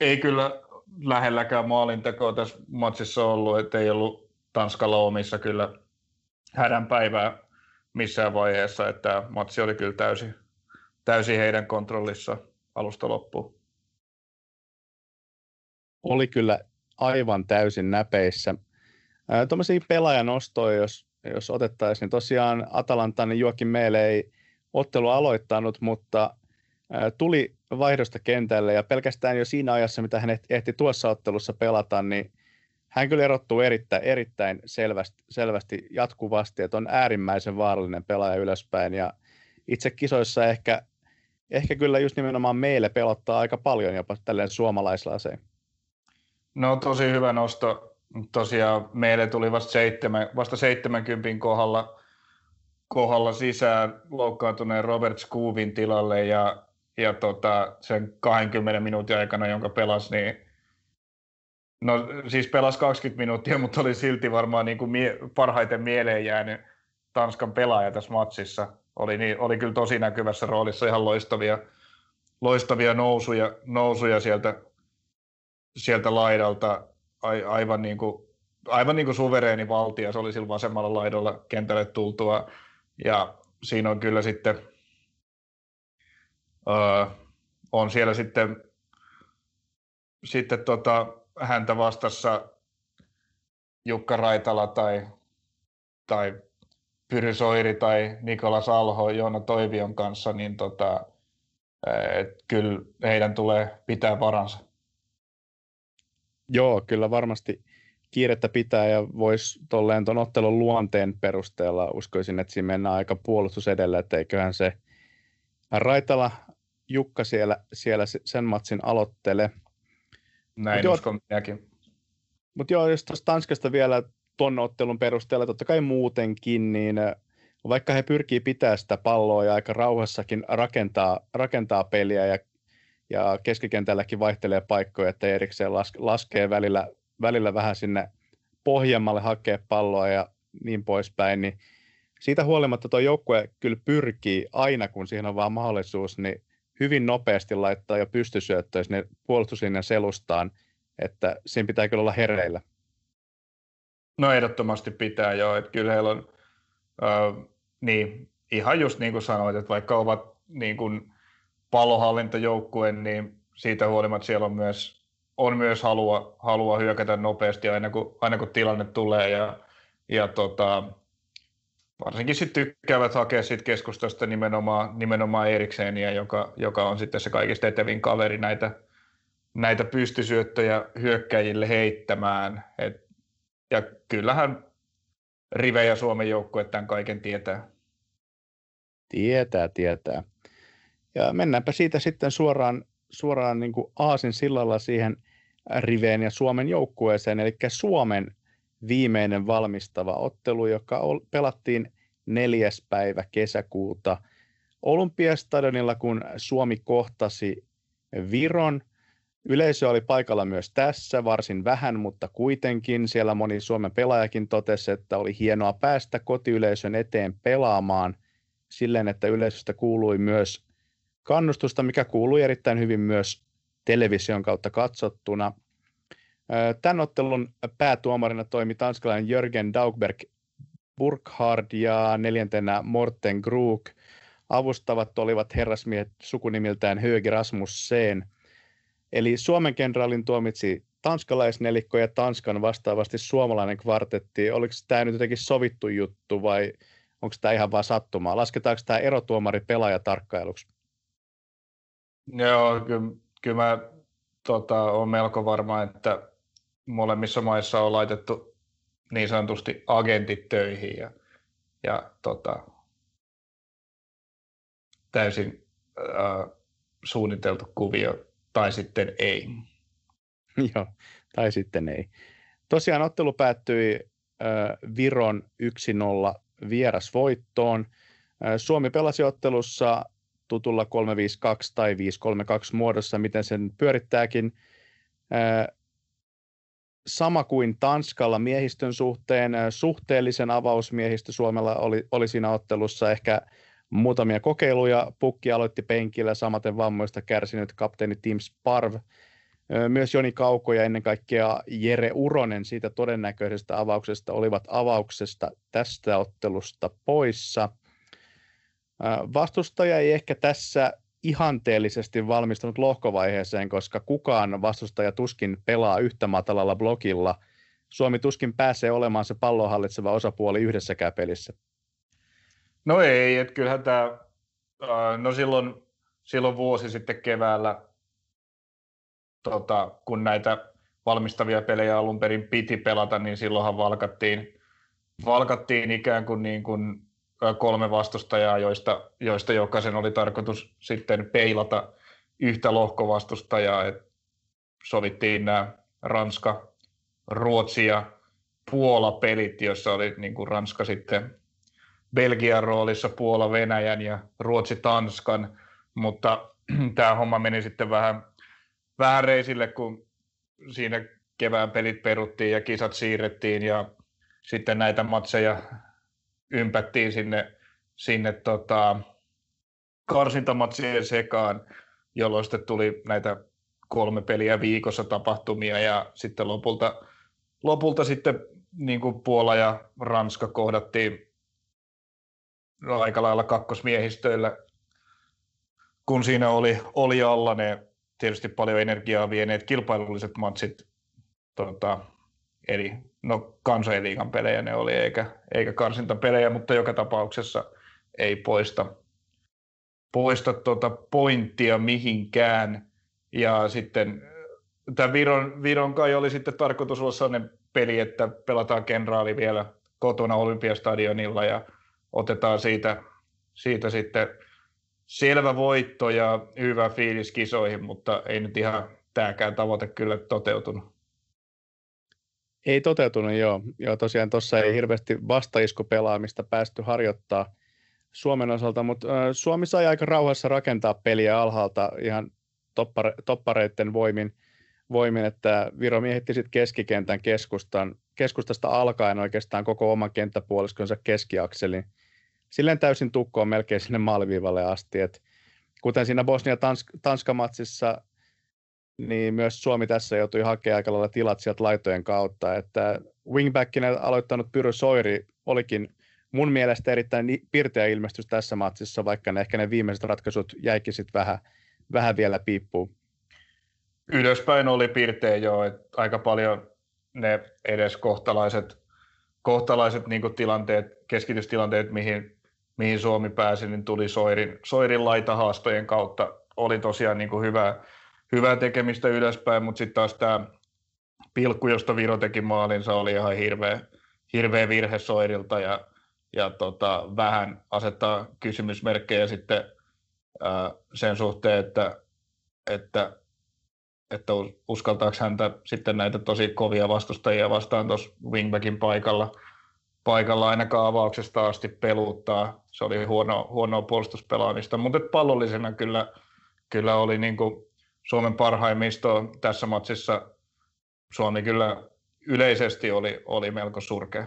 ei kyllä lähelläkään maalintekoa tässä matsissa ollut, että ei ollut Tanskalla omissa kyllä hädän päivää missään vaiheessa, että matsi oli kyllä täysin, täysin heidän kontrollissa alusta loppuun. Oli kyllä aivan täysin näpeissä. Tuommoisia pelaajanostoja, jos, jos otettaisiin, niin tosiaan Atalantan niin Juokin meille ei ottelu aloittanut, mutta tuli vaihdosta kentälle ja pelkästään jo siinä ajassa, mitä hän ehti tuossa ottelussa pelata, niin hän kyllä erottuu erittäin, erittäin selvästi, selvästi jatkuvasti, että on äärimmäisen vaarallinen pelaaja ylöspäin ja itse kisoissa ehkä, ehkä kyllä just nimenomaan meille pelottaa aika paljon jopa tälleen suomalaislaseen. No tosi hyvä nosto. Tosiaan meille tuli vasta, seitsemän, vasta 70 kohdalla, kohdalla sisään loukkaantuneen Robert Scoovin tilalle ja, ja tota, sen 20 minuutin aikana, jonka pelasi, niin No siis pelasi 20 minuuttia, mutta oli silti varmaan niin kuin mie- parhaiten mieleen jäänyt Tanskan pelaaja tässä matsissa. Oli, niin, oli kyllä tosi näkyvässä roolissa ihan loistavia, loistavia nousuja, nousuja sieltä, sieltä laidalta. Aivan, niin kuin, aivan niin kuin suvereeni valtia. Se oli sillä vasemmalla laidalla kentälle tultua. Ja siinä on kyllä sitten, öö, on siellä sitten, sitten tota, häntä vastassa Jukka Raitala tai, tai Pyry Soiri tai Nikolas Alho Joona Toivion kanssa, niin tota, et kyllä heidän tulee pitää varansa. Joo, kyllä varmasti kiirettä pitää ja voisi tolleen tuon ottelun luonteen perusteella uskoisin, että siinä mennään aika puolustus edellä, että eiköhän se Raitala Jukka siellä, siellä sen matsin aloittele – näin Mut uskon minäkin. Mutta joo, jos tuosta Tanskasta vielä tuon ottelun perusteella, totta kai muutenkin, niin äh, vaikka he pyrkii pitää sitä palloa ja aika rauhassakin rakentaa, rakentaa peliä ja, ja keskikentälläkin vaihtelee paikkoja, että erikseen las, laskee välillä, välillä vähän sinne pohjemmalle hakea palloa ja niin poispäin, niin siitä huolimatta tuo joukkue kyllä pyrkii aina, kun siihen on vaan mahdollisuus, niin hyvin nopeasti laittaa jo pystysyöttöä sinne puolustuslinjan selustaan, että siinä pitää kyllä olla hereillä. No ehdottomasti pitää jo, että kyllä heillä on, äh, niin, ihan just niin kuin sanoit, että vaikka ovat niin kuin pallohallintajoukkue, niin siitä huolimatta siellä on myös, on myös halua, halua hyökätä nopeasti aina kun, aina kun tilanne tulee ja, ja tota, varsinkin sitten tykkäävät hakea sit keskustasta nimenomaan, nimenomaan Erikseniä, joka, joka on sitten se kaikista etevin kaveri näitä, näitä pystysyöttöjä hyökkäjille heittämään. Et, ja kyllähän Rive ja Suomen joukkue tämän kaiken tietää. Tietää, tietää. Ja mennäänpä siitä sitten suoraan, suoraan niin kuin Aasin sillalla siihen Riveen ja Suomen joukkueeseen, eli Suomen viimeinen valmistava ottelu, joka pelattiin neljäs päivä kesäkuuta Olympiastadionilla, kun Suomi kohtasi Viron. Yleisö oli paikalla myös tässä, varsin vähän, mutta kuitenkin. Siellä moni Suomen pelaajakin totesi, että oli hienoa päästä kotiyleisön eteen pelaamaan. Silleen, että yleisöstä kuului myös kannustusta, mikä kuului erittäin hyvin myös television kautta katsottuna. Tämän ottelun päätuomarina toimi tanskalainen Jörgen Daugberg Burkhard ja neljäntenä Morten Krug. Avustavat olivat herrasmiehet sukunimiltään Högi Rasmussen. Eli Suomen kenraalin tuomitsi tanskalaisnelikko ja Tanskan vastaavasti suomalainen kvartetti. Oliko tämä nyt jotenkin sovittu juttu vai onko tämä ihan vain sattumaa? Lasketaanko tämä erotuomari pelaajatarkkailuksi? Joo, kyllä, kyllä mä tota, olen melko varma, että molemmissa maissa on laitettu niin sanotusti agentit töihin ja, ja tota, täysin äh, suunniteltu kuvio tai sitten ei. Joo, tai sitten ei. Tosiaan ottelu päättyi äh, Viron 1-0 vierasvoittoon. Äh, Suomi pelasi ottelussa tutulla 352 tai 532 muodossa, miten sen pyörittääkin. Sama kuin Tanskalla miehistön suhteen, suhteellisen avausmiehistö Suomella oli, oli siinä ottelussa ehkä muutamia kokeiluja. Pukki aloitti penkillä, samaten vammoista kärsinyt kapteeni Tim Sparv. Myös Joni Kauko ja ennen kaikkea Jere Uronen siitä todennäköisestä avauksesta olivat avauksesta tästä ottelusta poissa. Vastustaja ei ehkä tässä ihanteellisesti valmistunut lohkovaiheeseen, koska kukaan vastustaja tuskin pelaa yhtä matalalla blokilla. Suomi tuskin pääsee olemaan se pallohallitseva osapuoli yhdessäkään pelissä. No ei, että kyllähän tämä, no silloin, silloin vuosi sitten keväällä, tota, kun näitä valmistavia pelejä alun perin piti pelata, niin silloinhan valkattiin, valkattiin ikään kuin, niin kuin kolme vastustajaa, joista, joista jokaisen oli tarkoitus sitten peilata yhtä lohkovastustajaa. Et sovittiin nämä Ranska, Ruotsi ja Puola pelit, joissa oli niin kuin Ranska sitten Belgian roolissa, Puola Venäjän ja Ruotsi Tanskan, mutta tämä homma meni sitten vähän, vähän reisille, kun siinä kevään pelit peruttiin ja kisat siirrettiin ja sitten näitä matseja ympättiin sinne, sinne tota, karsintamatsien sekaan, jolloin sitten tuli näitä kolme peliä viikossa tapahtumia ja sitten lopulta, lopulta sitten niin kuin Puola ja Ranska kohdattiin aika lailla kakkosmiehistöillä, kun siinä oli, oli alla ne tietysti paljon energiaa vieneet kilpailulliset matsit, tota, eli no kansainliigan pelejä ne oli, eikä, eikä karsintapelejä, mutta joka tapauksessa ei poista, poista tuota pointtia mihinkään. Ja sitten tämä Viron, Viron kai oli sitten tarkoitus olla sellainen peli, että pelataan kenraali vielä kotona Olympiastadionilla ja otetaan siitä, siitä sitten selvä voitto ja hyvä fiilis kisoihin, mutta ei nyt ihan tämäkään tavoite kyllä toteutunut. Ei toteutunut, joo. joo tosiaan tuossa ei hirveästi vastaiskupelaamista päästy harjoittaa Suomen osalta, mutta Suomi sai aika rauhassa rakentaa peliä alhaalta ihan toppare, toppareiden voimin, voimin, että Viro miehitti sitten keskikentän keskustan, keskustasta alkaen oikeastaan koko oman kenttäpuoliskonsa keskiakselin silleen täysin tukkoon melkein sinne maaliviivalle asti. Et kuten siinä Bosnia-Tanska-matsissa, niin myös Suomi tässä joutui hakemaan aika lailla tilat sieltä laitojen kautta. Että wingbackinä aloittanut Pyry Soiri olikin mun mielestä erittäin pirteä ilmestys tässä matsissa, vaikka ne ehkä ne viimeiset ratkaisut jäikin sitten vähän, vähän vielä piippuun. Ylöspäin oli pirteä jo, että aika paljon ne edes kohtalaiset, kohtalaiset niin tilanteet, keskitystilanteet, mihin mihin Suomi pääsi, niin tuli Soirin, Soirin laitahaastojen kautta. Oli tosiaan niin hyvää, hyvää tekemistä ylöspäin, mutta sitten taas tämä pilkku, josta Viro teki maalinsa, oli ihan hirveä, hirveä virhe Soirilta ja, ja tota, vähän asettaa kysymysmerkkejä sitten ää, sen suhteen, että, että, että uskaltaako häntä sitten näitä tosi kovia vastustajia vastaan tuossa wingbackin paikalla – paikalla ainakaan avauksesta asti peluttaa. Se oli huono, huonoa puolustuspelaamista, mutta pallollisena kyllä, kyllä oli niin kuin Suomen parhaimmisto tässä matsissa. Suomi kyllä yleisesti oli, oli melko surkea.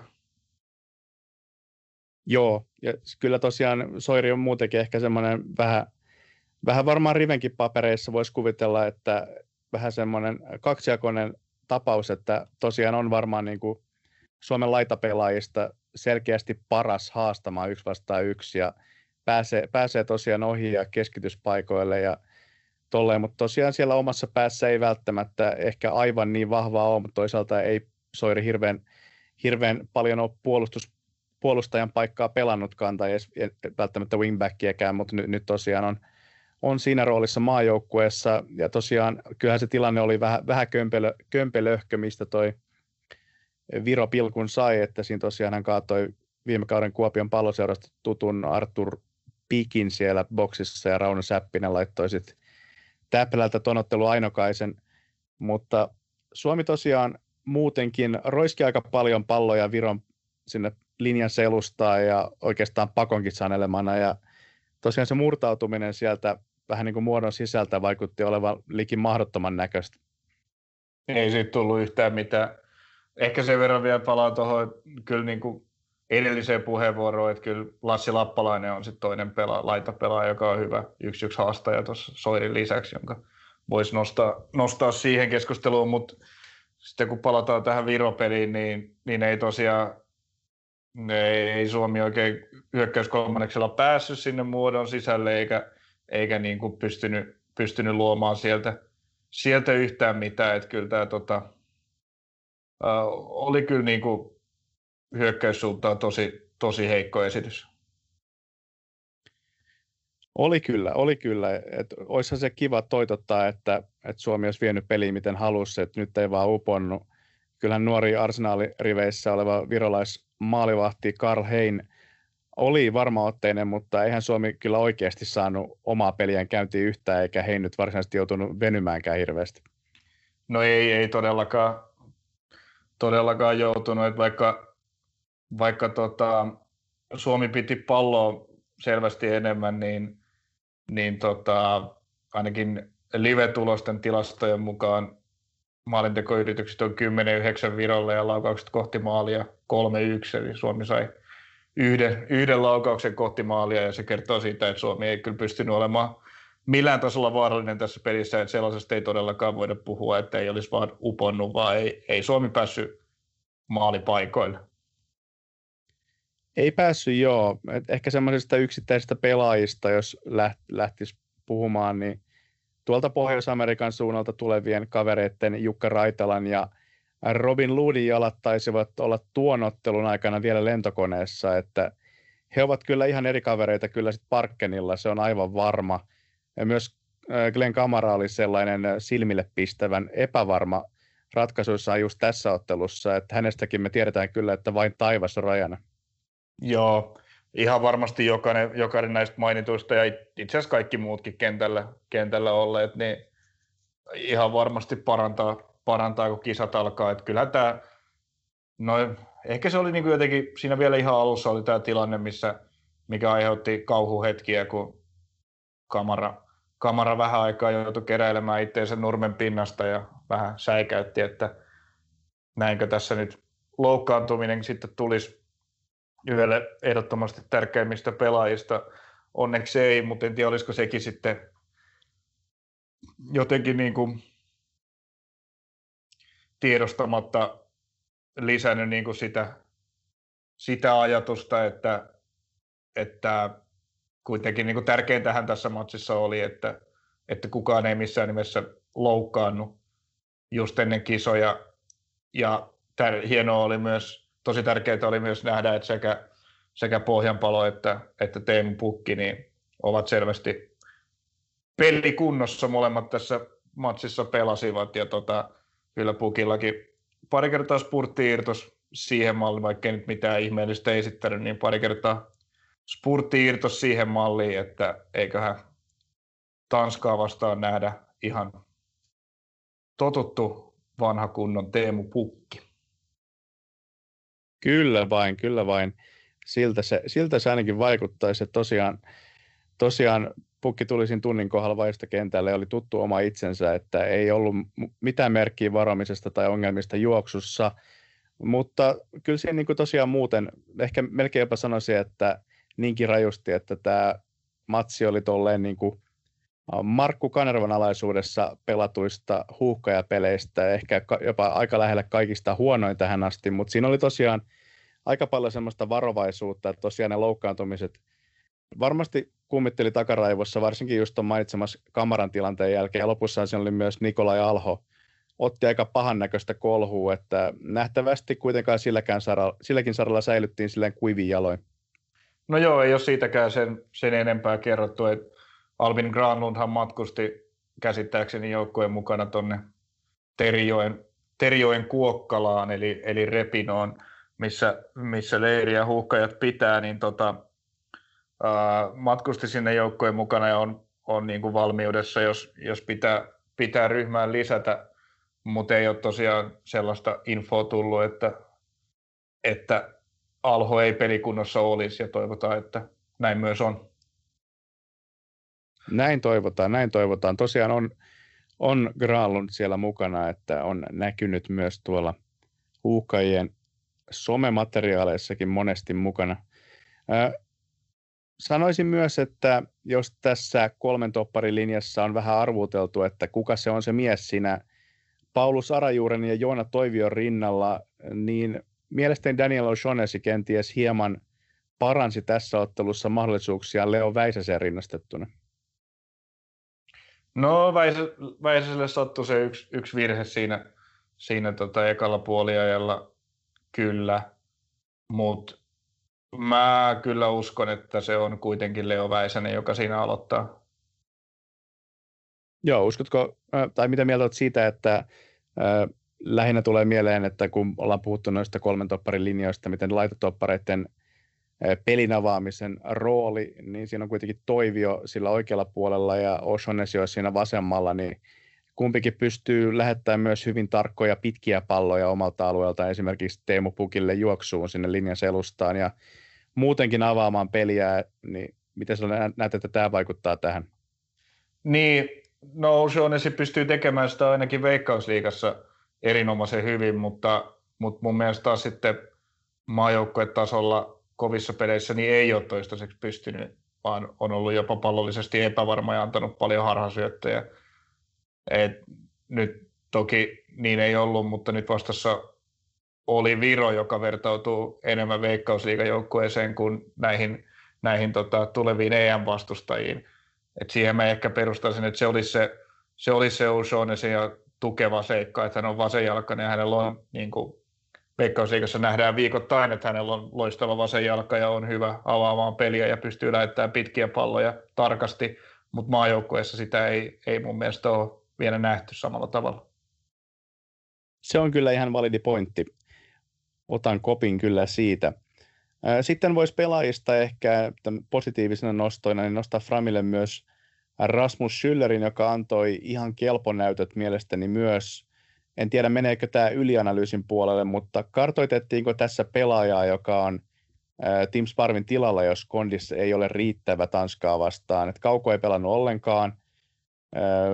Joo, ja kyllä tosiaan Soiri on muutenkin ehkä semmoinen vähän, vähän varmaan Rivenkin papereissa voisi kuvitella, että vähän semmoinen kaksijakoinen tapaus, että tosiaan on varmaan niin kuin Suomen laitapelaajista selkeästi paras haastamaan yksi vastaan yksi ja pääsee, pääsee tosiaan ohi ja keskityspaikoille ja tolleen, mutta tosiaan siellä omassa päässä ei välttämättä ehkä aivan niin vahvaa ole, mutta toisaalta ei Soiri hirveän, hirveän paljon ole puolustus, puolustajan paikkaa pelannutkaan tai edes välttämättä wingbackiäkään, mutta nyt, nyt tosiaan on, on siinä roolissa maajoukkueessa. Ja tosiaan kyllähän se tilanne oli vähän, vähän kömpelö, kömpelöhkö, mistä toi Viro pilkun sai, että siinä tosiaan hän kaatoi viime kauden Kuopion palloseurasta tutun Artur Pikin siellä boksissa ja Rauno Säppinen laittoi sitten Täppälältä tonottelu Ainokaisen, mutta Suomi tosiaan muutenkin roiski aika paljon palloja Viron sinne linjan selustaa ja oikeastaan pakonkin sanelemana ja tosiaan se murtautuminen sieltä vähän niin kuin muodon sisältä vaikutti olevan liikin mahdottoman näköistä. Ei siitä tullut yhtään mitään. Ehkä sen verran vielä palaa tuohon kyllä niin kuin edelliseen puheenvuoroon, että kyllä Lassi Lappalainen on sitten toinen pela, laitapelaaja, joka on hyvä yksi yksi haastaja tuossa Soirin lisäksi, jonka voisi nostaa, nostaa siihen keskusteluun, mutta sitten kun palataan tähän Viropeliin, niin, niin ei tosiaan ei, ei Suomi oikein hyökkäyskolmanneksella päässyt sinne muodon sisälle eikä, eikä niin kuin pystynyt, pystynyt luomaan sieltä, sieltä yhtään mitään. Että kyllä tämä tota, äh, oli kyllä niin kuin hyökkäyssuuntaan tosi, tosi heikko esitys. Oli kyllä, oli kyllä. Et olisihan se kiva toitottaa, että, että Suomi olisi vienyt peliä miten halusi, että nyt ei vaan uponnut. Kyllähän nuori arsenaaliriveissä oleva virolaismaalivahti Karl Hein oli varmaotteinen, mutta eihän Suomi kyllä oikeasti saanut omaa peliään käyntiin yhtään, eikä Hein nyt varsinaisesti joutunut venymäänkään hirveästi. No ei, ei todellakaan, todellakaan joutunut, että vaikka, vaikka tota, Suomi piti palloa selvästi enemmän, niin niin tota, ainakin live-tulosten tilastojen mukaan maalintekoyritykset on 10-9 Virolle ja laukaukset kohti maalia 3-1, eli Suomi sai yhden, yhden laukauksen kohti maalia ja se kertoo siitä, että Suomi ei kyllä pystynyt olemaan millään tasolla vaarallinen tässä pelissä, että sellaisesta ei todellakaan voida puhua, että ei olisi vaan uponnut, vaan ei, ei Suomi päässyt maalipaikoille. Ei päässyt, joo. Et ehkä semmoisista yksittäisistä pelaajista, jos lähtisi puhumaan, niin tuolta Pohjois-Amerikan suunnalta tulevien kavereiden Jukka Raitalan ja Robin Ludin jalat taisivat olla tuon ottelun aikana vielä lentokoneessa, että he ovat kyllä ihan eri kavereita kyllä sitten Parkkenilla, se on aivan varma. Ja myös äh, Glenn Kamara oli sellainen silmille pistävän epävarma ratkaisuissaan just tässä ottelussa, että hänestäkin me tiedetään kyllä, että vain taivas on rajana. Joo, ihan varmasti jokainen, jokainen näistä mainituista ja itse asiassa kaikki muutkin kentällä, kentällä olleet, niin ihan varmasti parantaa, parantaa kun kisat alkaa. Että kyllähän tämä, no ehkä se oli niin kuin jotenkin, siinä vielä ihan alussa oli tämä tilanne, missä, mikä aiheutti kauhuhetkiä, kun kamera, kamera vähän aikaa joutui keräilemään itseensä nurmen pinnasta ja vähän säikäytti, että näinkö tässä nyt loukkaantuminen sitten tulisi yhdelle ehdottomasti tärkeimmistä pelaajista. Onneksi ei, mutta en tiedä, olisiko sekin sitten jotenkin niin kuin tiedostamatta lisännyt niin kuin sitä, sitä ajatusta, että, että kuitenkin niin kuin tärkeintähän tässä matsissa oli, että, että kukaan ei missään nimessä loukkaannut just ennen kisoja. Ja tär- hienoa oli myös tosi tärkeää oli myös nähdä, että sekä, sekä Pohjanpalo että, että Teemu Pukki niin ovat selvästi pelikunnossa. Molemmat tässä matsissa pelasivat ja tota, kyllä Pukillakin pari kertaa spurtti irtos siihen malliin, vaikka nyt mitään ihmeellistä esittänyt, niin pari kertaa spurtti irtos siihen malliin, että eiköhän Tanskaa vastaan nähdä ihan totuttu vanha kunnon Teemu Pukki. Kyllä vain, kyllä vain. Siltä se, siltä se ainakin vaikuttaisi, että tosiaan, tosiaan pukki tuli siinä tunnin kohdalla vaista kentälle ja oli tuttu oma itsensä, että ei ollut mitään merkkiä varomisesta tai ongelmista juoksussa, mutta kyllä siinä niin tosiaan muuten, ehkä melkein jopa sanoisin, että niinkin rajusti, että tämä matsi oli tolleen niin kuin Markku Kanervan alaisuudessa pelatuista huuhkajapeleistä, ehkä jopa aika lähellä kaikista huonoin tähän asti, mutta siinä oli tosiaan aika paljon semmoista varovaisuutta, että tosiaan ne loukkaantumiset varmasti kummitteli takaraivossa, varsinkin just tuon mainitsemassa kamaran tilanteen jälkeen, ja lopussa siinä oli myös Nikolai Alho, otti aika pahan näköistä kolhua, että nähtävästi kuitenkaan silläkään saralla, silläkin saralla säilyttiin silleen kuivin jaloin. No joo, ei ole siitäkään sen, sen enempää kerrottu, että Albin Granlundhan matkusti käsittääkseni joukkojen mukana tuonne Terijoen, Terijoen Kuokkalaan, eli, eli Repinoon, missä, missä leiriä huuhkajat pitää, niin tota, ää, matkusti sinne joukkojen mukana ja on, on niin kuin valmiudessa, jos, jos pitää, pitää ryhmään lisätä, mutta ei ole tosiaan sellaista infoa tullut, että, että Alho ei pelikunnossa olisi ja toivotaan, että näin myös on. Näin toivotaan, näin toivotaan. Tosiaan on, on Granlund siellä mukana, että on näkynyt myös tuolla huuhkajien somemateriaaleissakin monesti mukana. Sanoisin myös, että jos tässä kolmen topparin linjassa on vähän arvuteltu, että kuka se on se mies siinä Paulus Arajuuren ja Joona Toivion rinnalla, niin mielestäni Daniel O'Shaughnessy kenties hieman paransi tässä ottelussa mahdollisuuksia Leo Väisäseen rinnastettuna. No Väisäselle sattui se yksi, yksi virhe siinä, siinä tota ekalla puoliajalla kyllä, mutta Mä kyllä uskon, että se on kuitenkin Leo Väisänen, joka siinä aloittaa. Joo, uskotko, tai mitä mieltä olet siitä, että äh, lähinnä tulee mieleen, että kun ollaan puhuttu noista kolmen topparin linjoista, miten laitotoppareiden äh, pelin avaamisen rooli, niin siinä on kuitenkin Toivio sillä oikealla puolella ja O'Shaughnessy siinä vasemmalla, niin kumpikin pystyy lähettämään myös hyvin tarkkoja pitkiä palloja omalta alueelta, esimerkiksi Teemu Pukille juoksuun sinne linjan selustaan ja muutenkin avaamaan peliä, niin miten sinä näet, että tämä vaikuttaa tähän? Niin, no O'Shaughnessy pystyy tekemään sitä ainakin Veikkausliigassa erinomaisen hyvin, mutta, mutta mun mielestä taas sitten maajoukkuetasolla kovissa peleissä niin ei ole toistaiseksi pystynyt, vaan on ollut jopa pallollisesti epävarma ja antanut paljon harhasyöttöjä et nyt toki niin ei ollut, mutta nyt vastassa oli Viro, joka vertautuu enemmän veikkausliigajoukkueeseen kuin näihin, näihin tota, tuleviin EM-vastustajiin. Et siihen mä ehkä perustaisin, että se olisi se, se, olisi se O'Shaughnessy ja tukeva seikka, että hän on vasenjalkainen ja hänellä on niin kuin Veikkausliigassa nähdään viikoittain, että hänellä on loistava vasen jalka ja on hyvä avaamaan peliä ja pystyy lähettämään pitkiä palloja tarkasti, mutta maajoukkueessa sitä ei, ei mun mielestä ole vielä nähty samalla tavalla. Se on kyllä ihan validi pointti. Otan kopin kyllä siitä. Sitten voisi pelaajista ehkä positiivisena nostoina niin nostaa Framille myös Rasmus Schüllerin, joka antoi ihan kelponäytöt mielestäni myös. En tiedä, meneekö tämä ylianalyysin puolelle, mutta kartoitettiinko tässä pelaajaa, joka on Tim Sparvin tilalla, jos kondissa ei ole riittävä Tanskaa vastaan. Et Kauko ei pelannut ollenkaan –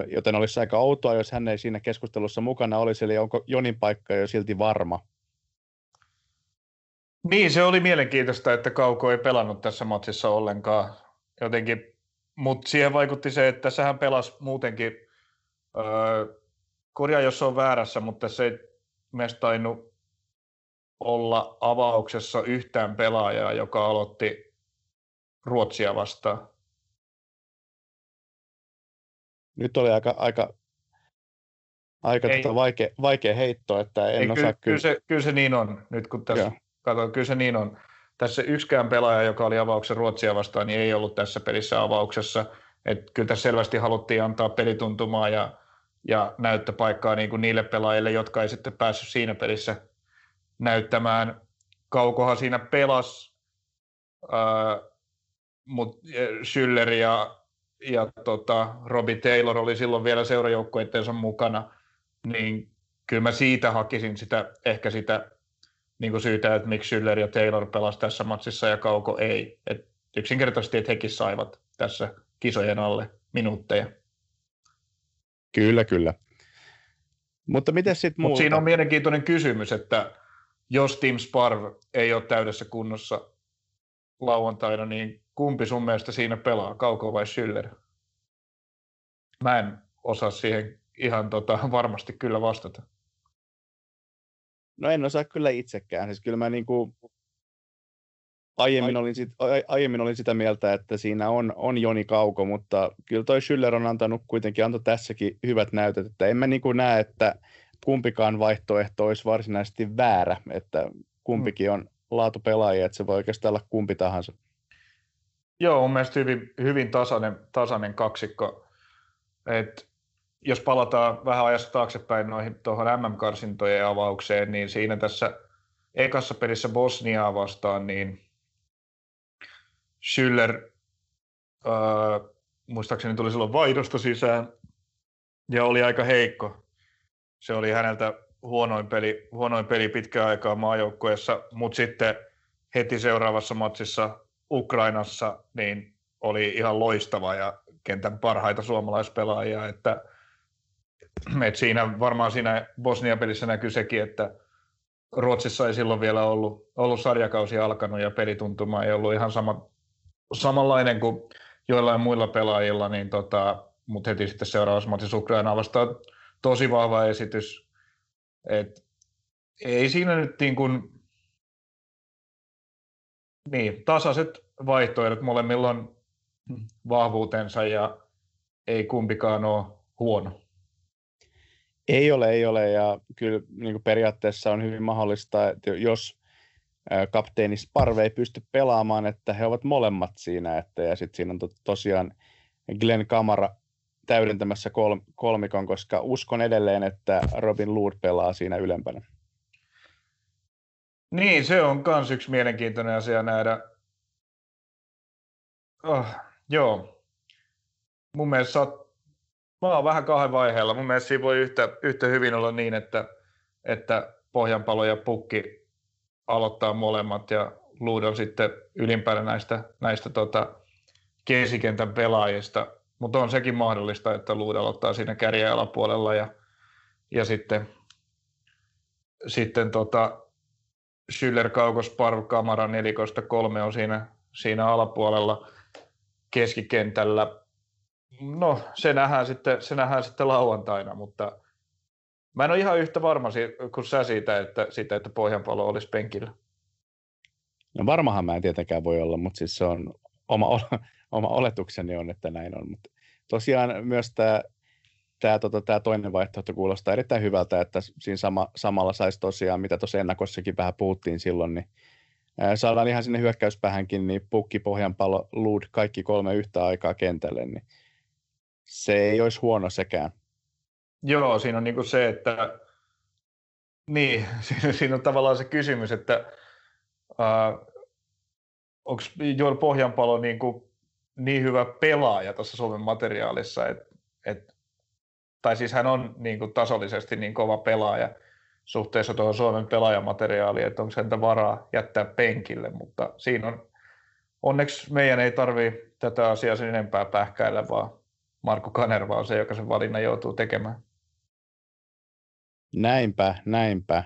joten olisi aika outoa, jos hän ei siinä keskustelussa mukana olisi, eli onko Jonin paikka jo silti varma? Niin, se oli mielenkiintoista, että Kauko ei pelannut tässä matsissa ollenkaan jotenkin, mutta siihen vaikutti se, että hän pelasi muutenkin, öö, korjaa jos on väärässä, mutta se ei tainnut olla avauksessa yhtään pelaajaa, joka aloitti Ruotsia vastaan. nyt oli aika, aika, aika tota vaikea, vaikea heitto, että en Ei, osaa kyllä, kyllä. se, kyllä se niin on, nyt kun tässä katsoin, kyllä se niin on. Tässä yksikään pelaaja, joka oli avauksen Ruotsia vastaan, niin ei ollut tässä pelissä avauksessa. Et kyllä tässä selvästi haluttiin antaa pelituntumaa ja, ja näyttöpaikkaa niin kuin niille pelaajille, jotka ei sitten päässyt siinä pelissä näyttämään. Kaukohan siinä pelas, äh, mutta Schüller ja ja tota, Robbie Taylor oli silloin vielä seurajoukkueitteensa mukana, niin kyllä mä siitä hakisin sitä, ehkä sitä niin kuin syytä, että miksi Schüller ja Taylor pelasi tässä matsissa ja Kauko ei. Et yksinkertaisesti, että hekin saivat tässä kisojen alle minuutteja. Kyllä, kyllä. Mutta miten sitten muuta? Mut siinä on mielenkiintoinen kysymys, että jos Tim Sparv ei ole täydessä kunnossa lauantaina, niin kumpi sun mielestä siinä pelaa, Kauko vai Schüller? Mä en osaa siihen ihan tota, varmasti kyllä vastata. No en osaa kyllä itsekään. Siis kyllä mä niin kuin aiemmin, olin sit, aiemmin olin sitä mieltä, että siinä on, on Joni Kauko, mutta kyllä toi Schüller on antanut kuitenkin, antoi tässäkin hyvät näytöt, että en mä niin kuin näe, että kumpikaan vaihtoehto olisi varsinaisesti väärä, että kumpikin on laatupelaajia, että se voi oikeastaan olla kumpi tahansa. Joo, mun mielestä hyvin, hyvin tasainen, tasainen kaksikko. Et jos palataan vähän ajassa taaksepäin noihin tuohon MM-karsintojen avaukseen, niin siinä tässä ekassa pelissä Bosniaa vastaan, niin Schüller äh, muistaakseni tuli silloin vaihdosta sisään ja oli aika heikko. Se oli häneltä huonoin peli, huonoin peli pitkään aikaa maajoukkueessa, mutta sitten heti seuraavassa matsissa Ukrainassa niin oli ihan loistava ja keskikentän parhaita suomalaispelaajia, että, että siinä varmaan siinä Bosnia-pelissä näkyy sekin, että Ruotsissa ei silloin vielä ollut, ollut sarjakausi alkanut ja pelituntuma ei ollut ihan sama, samanlainen kuin joillain muilla pelaajilla, niin tota, mutta heti sitten seuraavassa matissa Ukraina vastaan tosi vahva esitys. Et ei siinä nyt niin kuin, niin, tasaiset vaihtoehdot molemmilla on vahvuutensa ja ei kumpikaan ole huono. Ei ole, ei ole ja kyllä niin periaatteessa on hyvin mahdollista, että jos kapteeni Sparve ei pysty pelaamaan, että he ovat molemmat siinä, että ja sitten siinä on to, tosiaan Glenn Kamara täydentämässä kol, kolmikon, koska uskon edelleen, että Robin Lood pelaa siinä ylempänä. Niin, se on myös yksi mielenkiintoinen asia nähdä. Oh, joo. Mun mielestä oot, mä oon vähän kahden vaiheella. Mun mielestä siinä voi yhtä, yhtä hyvin olla niin, että, että Pohjanpalo ja Pukki aloittaa molemmat ja Luudon sitten ylimpänä näistä, näistä tota, kesikentän pelaajista. Mutta on sekin mahdollista, että Luud aloittaa siinä kärjen alapuolella ja, ja sitten, sitten tota, Schüller, Kaukos, Parv, Kamara, nelikosta kolme on siinä, siinä alapuolella keskikentällä. No, se nähdään sitten, se nähdään sitten lauantaina, mutta mä en ole ihan yhtä varma kuin sä siitä, että, siitä, että Pohjanpalo olisi penkillä. No varmahan mä en tietenkään voi olla, mutta siis se on oma, oma oletukseni on, että näin on. Mutta tosiaan myös tämä tämä, tota, tämä toinen vaihtoehto kuulostaa erittäin hyvältä, että siinä sama, samalla saisi tosiaan, mitä tuossa ennakossakin vähän puhuttiin silloin, niin ää, saadaan ihan sinne hyökkäyspäähänkin, niin pukki, pohjanpallo, luud, kaikki kolme yhtä aikaa kentälle, niin se ei olisi huono sekään. Joo, siinä on niin se, että niin, siinä on tavallaan se kysymys, että onko Joel Pohjanpalo niin, kuin, niin hyvä pelaaja tuossa Suomen materiaalissa, että, että tai siis hän on niin kuin tasollisesti niin kova pelaaja suhteessa tuohon Suomen pelaajamateriaaliin, että onko häntä varaa jättää penkille, mutta siinä on, onneksi meidän ei tarvi tätä asiaa sen enempää pähkäillä, vaan Markku Kanerva on se, joka sen valinnan joutuu tekemään. Näinpä, näinpä.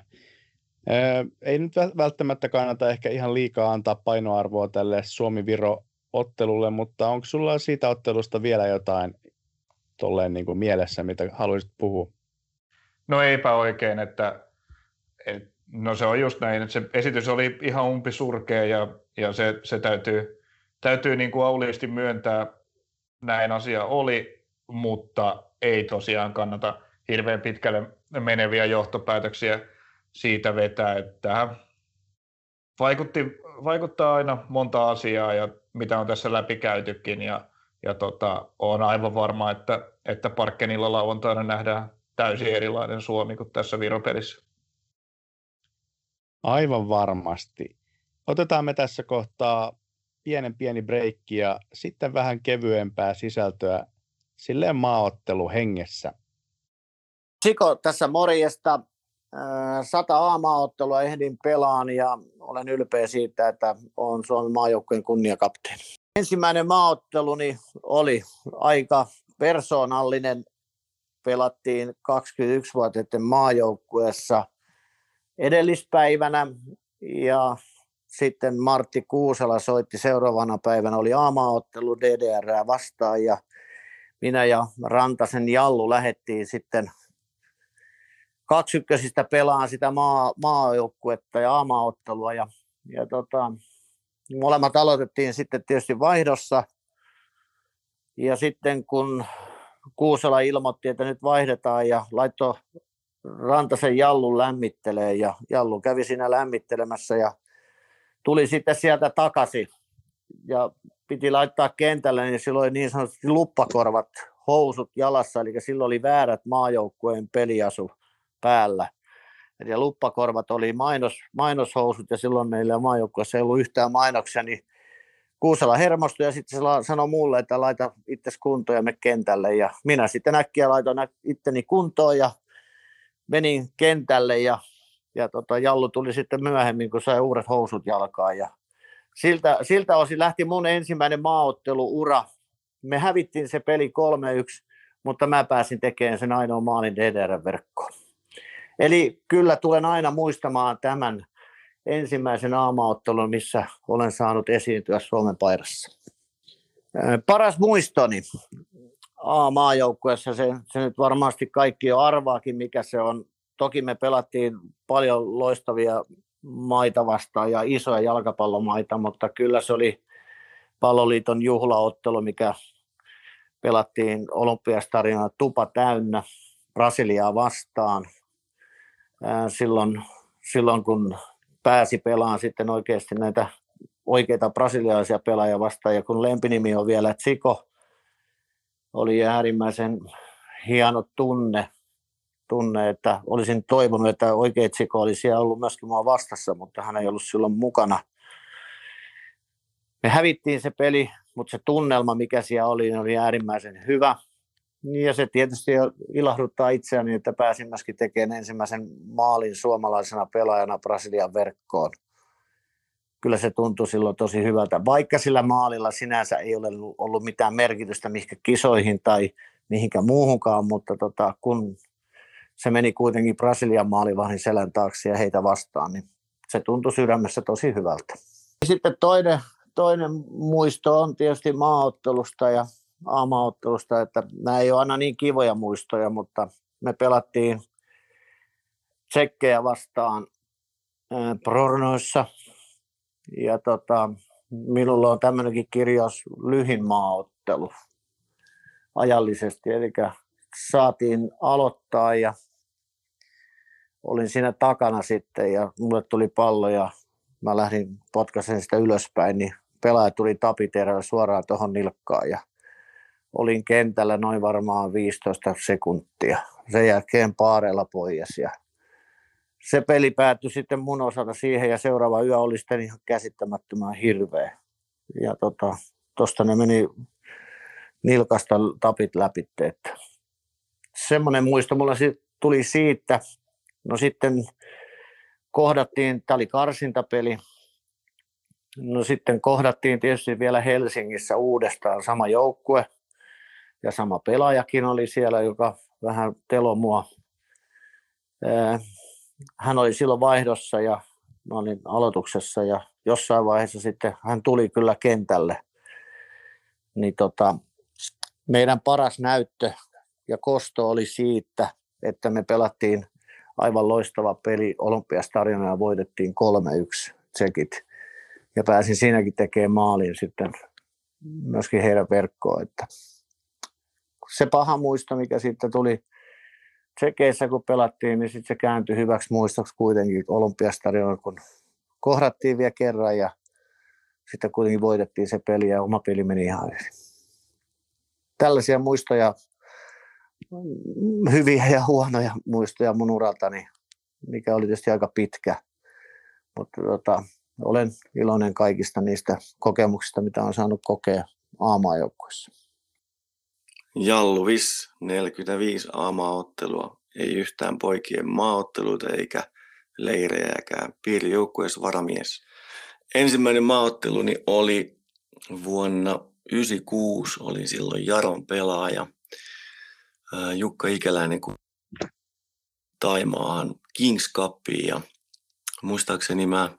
Ee, ei nyt välttämättä kannata ehkä ihan liikaa antaa painoarvoa tälle Suomi-Viro-ottelulle, mutta onko sulla siitä ottelusta vielä jotain tolleen niin kuin mielessä, mitä haluaisit puhua? No eipä oikein, että et, no se on just näin, että se esitys oli ihan umpisurkea ja, ja se, se täytyy, täytyy niin kuin auliisti myöntää, näin asia oli, mutta ei tosiaan kannata hirveän pitkälle meneviä johtopäätöksiä siitä vetää, että vaikutti, vaikuttaa aina monta asiaa ja mitä on tässä läpikäytykin ja ja tota, on aivan varma, että, että Parkkenilla lauantaina nähdään täysin erilainen Suomi kuin tässä Viropelissä. Aivan varmasti. Otetaan me tässä kohtaa pienen pieni breikki ja sitten vähän kevyempää sisältöä silleen maaottelu hengessä. Siko tässä morjesta. Sata A-maaottelua ehdin pelaan ja olen ylpeä siitä, että olen Suomen maajoukkueen kunniakapteeni. Ensimmäinen maaotteluni oli aika persoonallinen. Pelattiin 21-vuotiaiden maajoukkueessa edellispäivänä ja sitten Martti Kuusela soitti seuraavana päivänä, oli aamaottelu DDR vastaan ja minä ja Rantasen Jallu lähettiin sitten kaksykkösistä pelaan sitä maa, maajoukkuetta ja aamaottelua ja, ja tota, molemmat aloitettiin sitten tietysti vaihdossa. Ja sitten kun Kuusela ilmoitti, että nyt vaihdetaan ja laittoi Rantasen Jallun lämmittelee ja Jallu kävi siinä lämmittelemässä ja tuli sitten sieltä takaisin ja piti laittaa kentälle, niin silloin niin sanotusti luppakorvat, housut jalassa, eli silloin oli väärät maajoukkueen peliasu päällä ja luppakorvat oli mainos, mainoshousut ja silloin meillä maajoukkueessa ei ollut yhtään mainoksia, niin Kuusela hermostui ja sitten se sanoi mulle, että laita itse kuntoon ja me kentälle. Ja minä sitten äkkiä laitoin itteni kuntoon ja menin kentälle ja, ja tota, Jallu tuli sitten myöhemmin, kun sai uudet housut jalkaan. Ja siltä, siltä osin lähti mun ensimmäinen maaotteluura me hävittiin se peli 3-1, mutta mä pääsin tekemään sen ainoa maalin DDR-verkkoon. Eli kyllä tulen aina muistamaan tämän ensimmäisen aamaottelun, missä olen saanut esiintyä Suomen paidassa. Paras muistoni A-maajoukkueessa, se, se nyt varmasti kaikki jo arvaakin, mikä se on. Toki me pelattiin paljon loistavia maita vastaan ja isoja jalkapallomaita, mutta kyllä se oli palloliiton juhlaottelu, mikä pelattiin olympiastadiona tupa täynnä Brasiliaa vastaan. Silloin, silloin kun pääsi pelaamaan sitten oikeasti näitä oikeita brasilialaisia pelaajia vastaan, ja kun lempinimi on vielä Tsiko, oli äärimmäisen hieno tunne, tunne, että olisin toivonut, että oikea Tsiko olisi siellä ollut myöskin mua vastassa, mutta hän ei ollut silloin mukana. Me hävittiin se peli, mutta se tunnelma, mikä siellä oli, oli äärimmäisen hyvä. Ja se tietysti ilahduttaa itseäni, että pääsin myöskin tekemään ensimmäisen maalin suomalaisena pelaajana Brasilian verkkoon. Kyllä se tuntui silloin tosi hyvältä, vaikka sillä maalilla sinänsä ei ole ollut mitään merkitystä mihinkä kisoihin tai mihinkä muuhunkaan, mutta tota, kun se meni kuitenkin Brasilian maalivahdin selän taakse ja heitä vastaan, niin se tuntui sydämessä tosi hyvältä. Sitten toinen, toinen muisto on tietysti maaottelusta ja aamaottelusta, että nämä ei ole aina niin kivoja muistoja, mutta me pelattiin tsekkejä vastaan Brornoissa ja tota, minulla on tämmöinenkin kirjaus lyhin maaottelu ajallisesti, eli saatiin aloittaa ja olin siinä takana sitten ja mulle tuli pallo ja mä lähdin potkaisen sitä ylöspäin, niin pelaaja tuli tapiterällä suoraan tuohon nilkkaan ja olin kentällä noin varmaan 15 sekuntia. Sen jälkeen paareella pois ja se peli päättyi sitten mun osalta siihen ja seuraava yö oli sitten ihan käsittämättömän hirveä. Ja tota, tosta ne meni nilkasta tapit läpi. Että semmoinen muisto mulla tuli siitä. No sitten kohdattiin, tämä oli karsintapeli, no sitten kohdattiin tietysti vielä Helsingissä uudestaan sama joukkue ja sama pelaajakin oli siellä, joka vähän telo mua. Hän oli silloin vaihdossa ja mä olin aloituksessa ja jossain vaiheessa sitten hän tuli kyllä kentälle. Niin tota, meidän paras näyttö ja kosto oli siitä, että me pelattiin aivan loistava peli Olympiastadionilla ja voitettiin 3-1 tsekit. Ja pääsin siinäkin tekemään maalin sitten myöskin heidän verkkoon. Että se paha muisto, mikä sitten tuli Tsekeissä, kun pelattiin, niin sitten se kääntyi hyväksi muistoksi kuitenkin Olympiastadionilla, kun kohdattiin vielä kerran ja sitten kuitenkin voitettiin se peli ja oma peli meni ihan hyvin. Tällaisia muistoja hyviä ja huonoja muistoja mun uraltani, mikä oli tietysti aika pitkä. Mutta tota, olen iloinen kaikista niistä kokemuksista, mitä on saanut kokea aamaajoukkuessa. Jalluvis 45 aamaottelua, ei yhtään poikien maaotteluita eikä leirejäkään. Piirijoukkueessa varamies. Ensimmäinen maaotteluni oli vuonna 1996, olin silloin Jaron pelaaja – Jukka Ikäläinen Taimaahan Kings Cupiin ja muistaakseni mä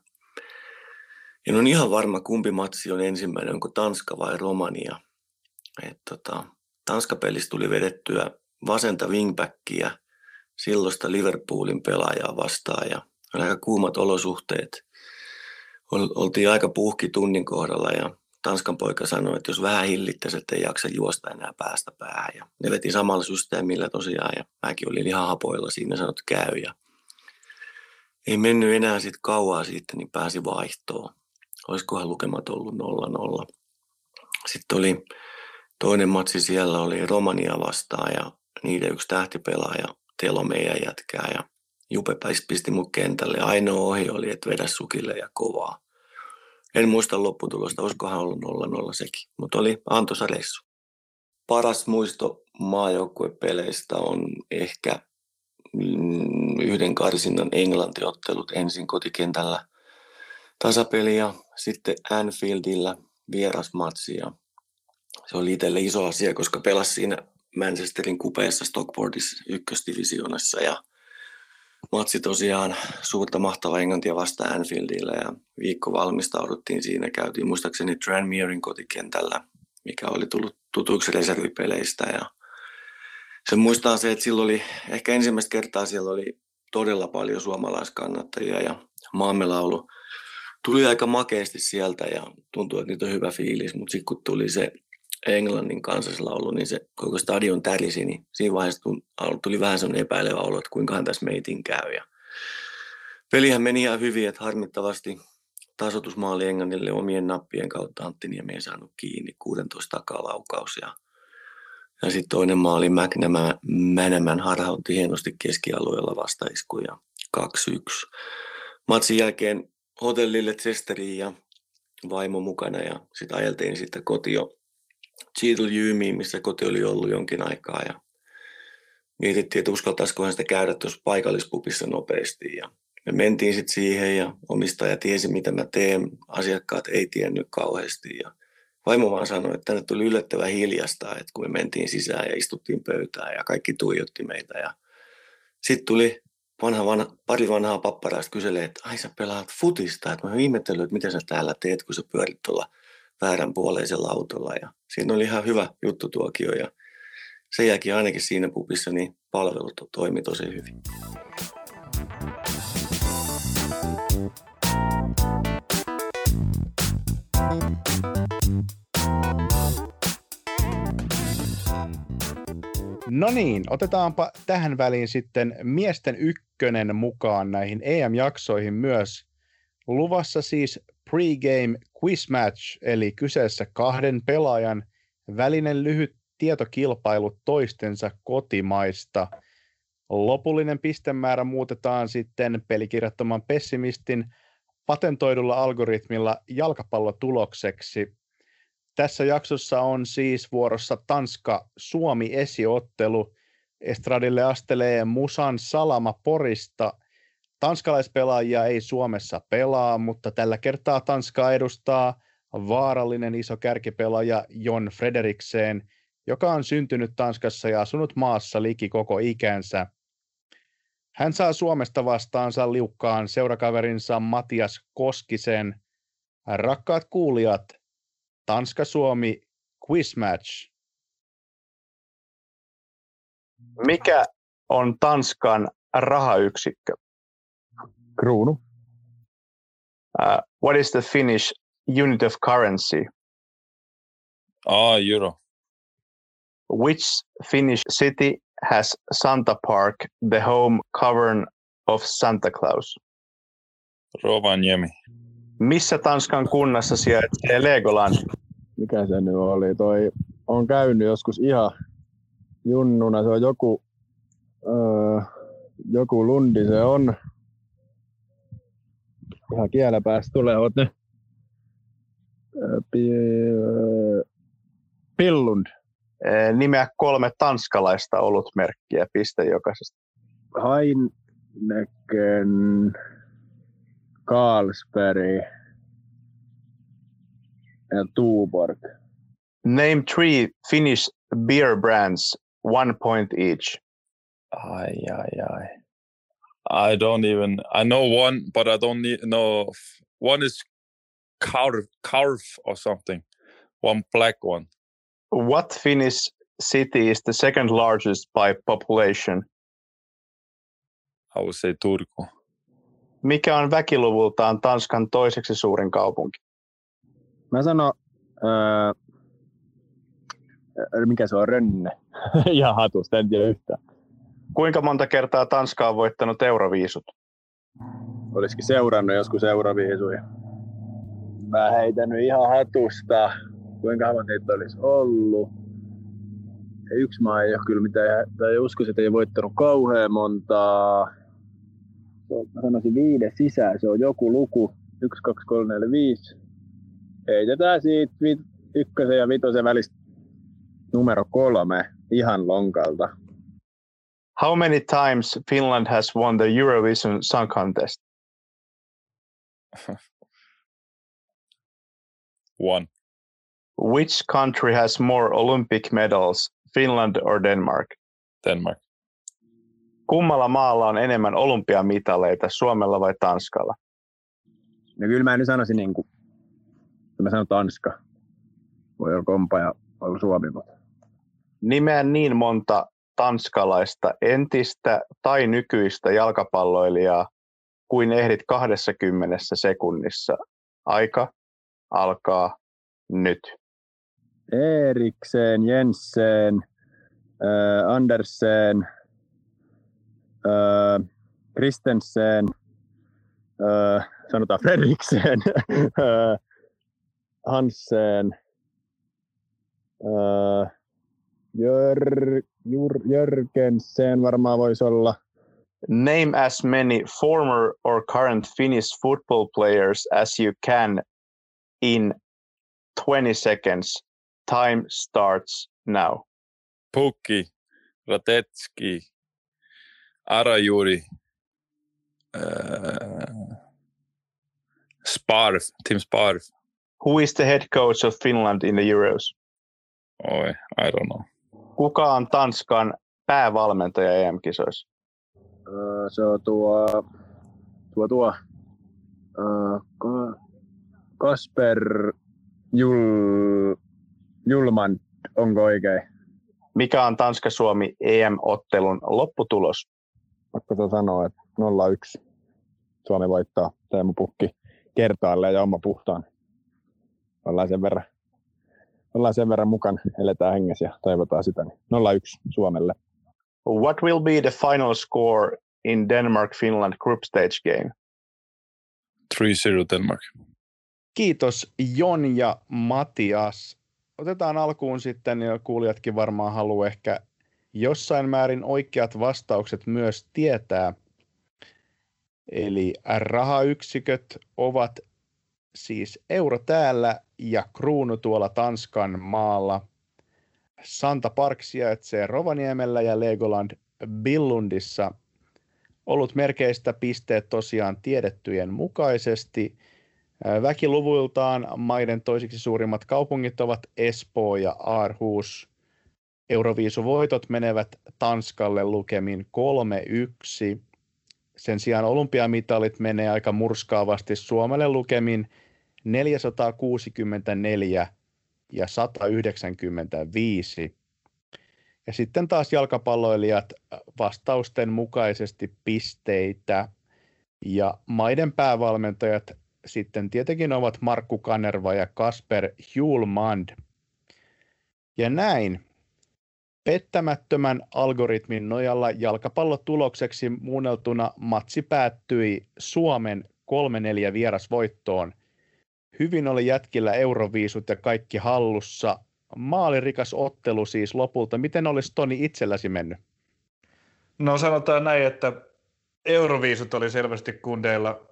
en ole ihan varma kumpi matsi on ensimmäinen, onko Tanska vai Romania. Et tota, Tanska-pelissä tuli vedettyä vasenta wingbackia silloista Liverpoolin pelaajaa vastaan ja oli aika kuumat olosuhteet. Oltiin aika puhki tunnin kohdalla ja Tanskan poika sanoi, että jos vähän hillittäisi, että ei jaksa juosta enää päästä päähän. Ja ne veti samalla systeemillä tosiaan ja mäkin olin ihan hapoilla siinä sanot käy. Ja ei mennyt enää sitten kauaa siitä, niin pääsi vaihtoon. Olisikohan lukemat ollut 0-0. Sitten oli toinen matsi siellä oli Romania vastaan ja niiden yksi tähtipelaaja Telo meidän jätkää ja Jupe pisti mut kentälle. Ainoa ohi oli, että vedä sukille ja kovaa. En muista lopputulosta, olisikohan ollut 0-0 sekin, mutta oli antoisa reissu. Paras muisto maajoukkuepeleistä on ehkä mm, yhden karsinnan englantiottelut ensin kotikentällä tasapeli ja sitten Anfieldillä vierasmatsi ja se oli itselle iso asia, koska pelasi siinä Manchesterin kupeessa Stockportissa ykkösdivisioonassa ja matsi tosiaan suurta mahtavaa Englantia vasta Anfieldillä ja viikko valmistauduttiin siinä. Käytiin muistaakseni Tranmerein kotikentällä, mikä oli tullut tutuiksi reservipeleistä ja se muistaa se, että silloin oli ehkä ensimmäistä kertaa siellä oli todella paljon suomalaiskannattajia ja maamme laulu tuli aika makeasti sieltä ja tuntui, että nyt on hyvä fiilis, mutta sitten kun tuli se Englannin kansallislaulu, niin se koko stadion tärisi, niin siinä vaiheessa tuli vähän sellainen epäilevä olo, että kuinkahan tässä meitin käy. Ja pelihän meni ihan hyvin, että harmittavasti tasotusmaali Englannille omien nappien kautta Antti Niemi ei saanut kiinni, 16 takalaukaus ja ja sitten toinen maali McNamän harhautti hienosti keskialueella vastaisku ja 2-1. Matsin jälkeen hotellille Chesteriin ja vaimo mukana ja sitten ajeltiin sitten kotio Cheadle Jymiin, missä koti oli ollut jonkin aikaa ja mietittiin, että uskaltaisikohan sitä käydä tuossa paikallispupissa nopeasti ja me mentiin sitten siihen ja omistaja tiesi, mitä mä teen. Asiakkaat ei tiennyt kauheasti ja vaimo vaan sanoi, että tänne tuli yllättävän hiljasta, että kun me mentiin sisään ja istuttiin pöytään ja kaikki tuijotti meitä. Ja sitten tuli vanha, vanha, pari vanhaa papparaista kyselee, että ai sä pelaat futista, että mä ihmettelin, että mitä sä täällä teet, kun sä pyörit tuolla vääränpuoleisella autolla. Ja siinä oli ihan hyvä juttutuokio ja sen jälkeen ainakin siinä pupissa niin palvelut toimi tosi hyvin. No niin, otetaanpa tähän väliin sitten miesten ykkönen mukaan näihin EM-jaksoihin myös. Luvassa siis pregame quiz match, eli kyseessä kahden pelaajan välinen lyhyt tietokilpailu toistensa kotimaista. Lopullinen pistemäärä muutetaan sitten pelikirjattoman pessimistin patentoidulla algoritmilla jalkapallotulokseksi. Tässä jaksossa on siis vuorossa Tanska-Suomi-esiottelu. Estradille astelee Musan Salama Porista. Tanskalaispelaajia ei Suomessa pelaa, mutta tällä kertaa Tanskaa edustaa vaarallinen iso kärkipelaaja Jon Frederiksen, joka on syntynyt Tanskassa ja asunut maassa liki koko ikänsä. Hän saa Suomesta vastaansa liukkaan seurakaverinsa Matias Koskisen. Rakkaat kuulijat, Tanska-Suomi quiz match. Mikä on Tanskan rahayksikkö? Kruunu. Uh, what is the Finnish unit of currency? Ah, euro. Which Finnish city has Santa Park, the home cavern of Santa Claus? Rovaniemi. Missä Tanskan kunnassa sijaitsee Legoland? Mikä se nyt oli? Toi on käynyt joskus ihan junnuna. Se on joku, öö, joku lundi se on. Ihan kielä päästä tulevat ne. Pillund. Nimeä kolme tanskalaista olutmerkkiä, piste jokaisesta. Heineken, Carlsberg ja Tuborg. Name three Finnish beer brands, one point each. Ai, ai, ai. I don't even. I know one, but I don't need, know. One is carve, carve or something. One black one. What Finnish city is the second largest by population? I would say Turku. Mikä on väkiluvultaan Tanskan toiseksi suurin kaupunki? Mä sanon, öö, mikä se on, Rönne. Ihan hatusta, en tiedä yhtään. Kuinka monta kertaa Tanska on voittanut euroviisut? Olisikin seurannut joskus euroviisuja. Mä heitän nyt ihan hatusta. Kuinka monta niitä olisi ollut? Yksi maa ei ole kyllä mitään, tai uskoisin, että ei voittanut kauhean montaa. Mä sanoisin viiden sisään, se on joku luku. 1, 2, 3, 4, 5. Heitetään siitä ykkösen ja vitosen välistä numero kolme ihan lonkalta. How many times Finland has won the Eurovision Song Contest? One. Which country has more Olympic medals, Finland or Denmark? Denmark. Kummalla maalla on enemmän olympiamitaleita, Suomella vai Tanskalla? No kyllä mä nyt sanoisin niin kuin, mä sanon Tanska. Voi olla kompa ja olla Suomi, mutta Nimeä niin monta tanskalaista entistä tai nykyistä jalkapalloilijaa kuin ehdit 20 sekunnissa. Aika alkaa nyt. Eriksen, Jensen, äh, Andersen, äh, Kristensen, äh, sanotaan Fredriksen, äh, Hansen, äh, Jör, Jur, Jörgensen varmaan voisi olla. Name as many former or current Finnish football players as you can in 20 seconds. Time starts now. Pukki, Ratetski, Arajuri, äh, Sparv, Tim Sparv. Who is the head coach of Finland in the Euros? Oi, I don't know. Kuka on Tanskan päävalmentaja EM-kisoissa? Se on tuo, tuo, tuo Ka- Kasper Jul, Julman, onko oikein? Mikä on Tanska-Suomi EM-ottelun lopputulos? Pakko sanoa, että 0-1 Suomi voittaa Teemu Pukki kertaalleen ja oma puhtaan. Ollaan sen verran, ollaan sen verran mukaan, eletään hengessä ja toivotaan sitä. Niin 0-1 Suomelle. What will be the final score in Denmark-Finland group stage game? 3-0 Denmark. Kiitos Jon ja Matias. Otetaan alkuun sitten, ja kuulijatkin varmaan haluaa ehkä jossain määrin oikeat vastaukset myös tietää. Eli rahayksiköt ovat siis euro täällä ja kruunu tuolla Tanskan maalla. Santa Park sijaitsee Rovaniemellä ja Legoland Billundissa. Ollut merkeistä pisteet tosiaan tiedettyjen mukaisesti. Väkiluvuiltaan maiden toisiksi suurimmat kaupungit ovat Espoo ja Aarhus. Euroviisuvoitot menevät Tanskalle lukemin 3-1. Sen sijaan olympiamitalit menee aika murskaavasti Suomelle lukemin 464 ja 195. Ja sitten taas jalkapalloilijat vastausten mukaisesti pisteitä. Ja maiden päävalmentajat sitten tietenkin ovat Markku Kanerva ja Kasper Hjulmand. Ja näin. Pettämättömän algoritmin nojalla jalkapallotulokseksi muunneltuna matsi päättyi Suomen 3-4 vierasvoittoon. Hyvin oli jätkillä euroviisut ja kaikki hallussa. Maalirikas ottelu siis lopulta. Miten olisi Toni itselläsi mennyt? No sanotaan näin, että euroviisut oli selvästi kundeilla,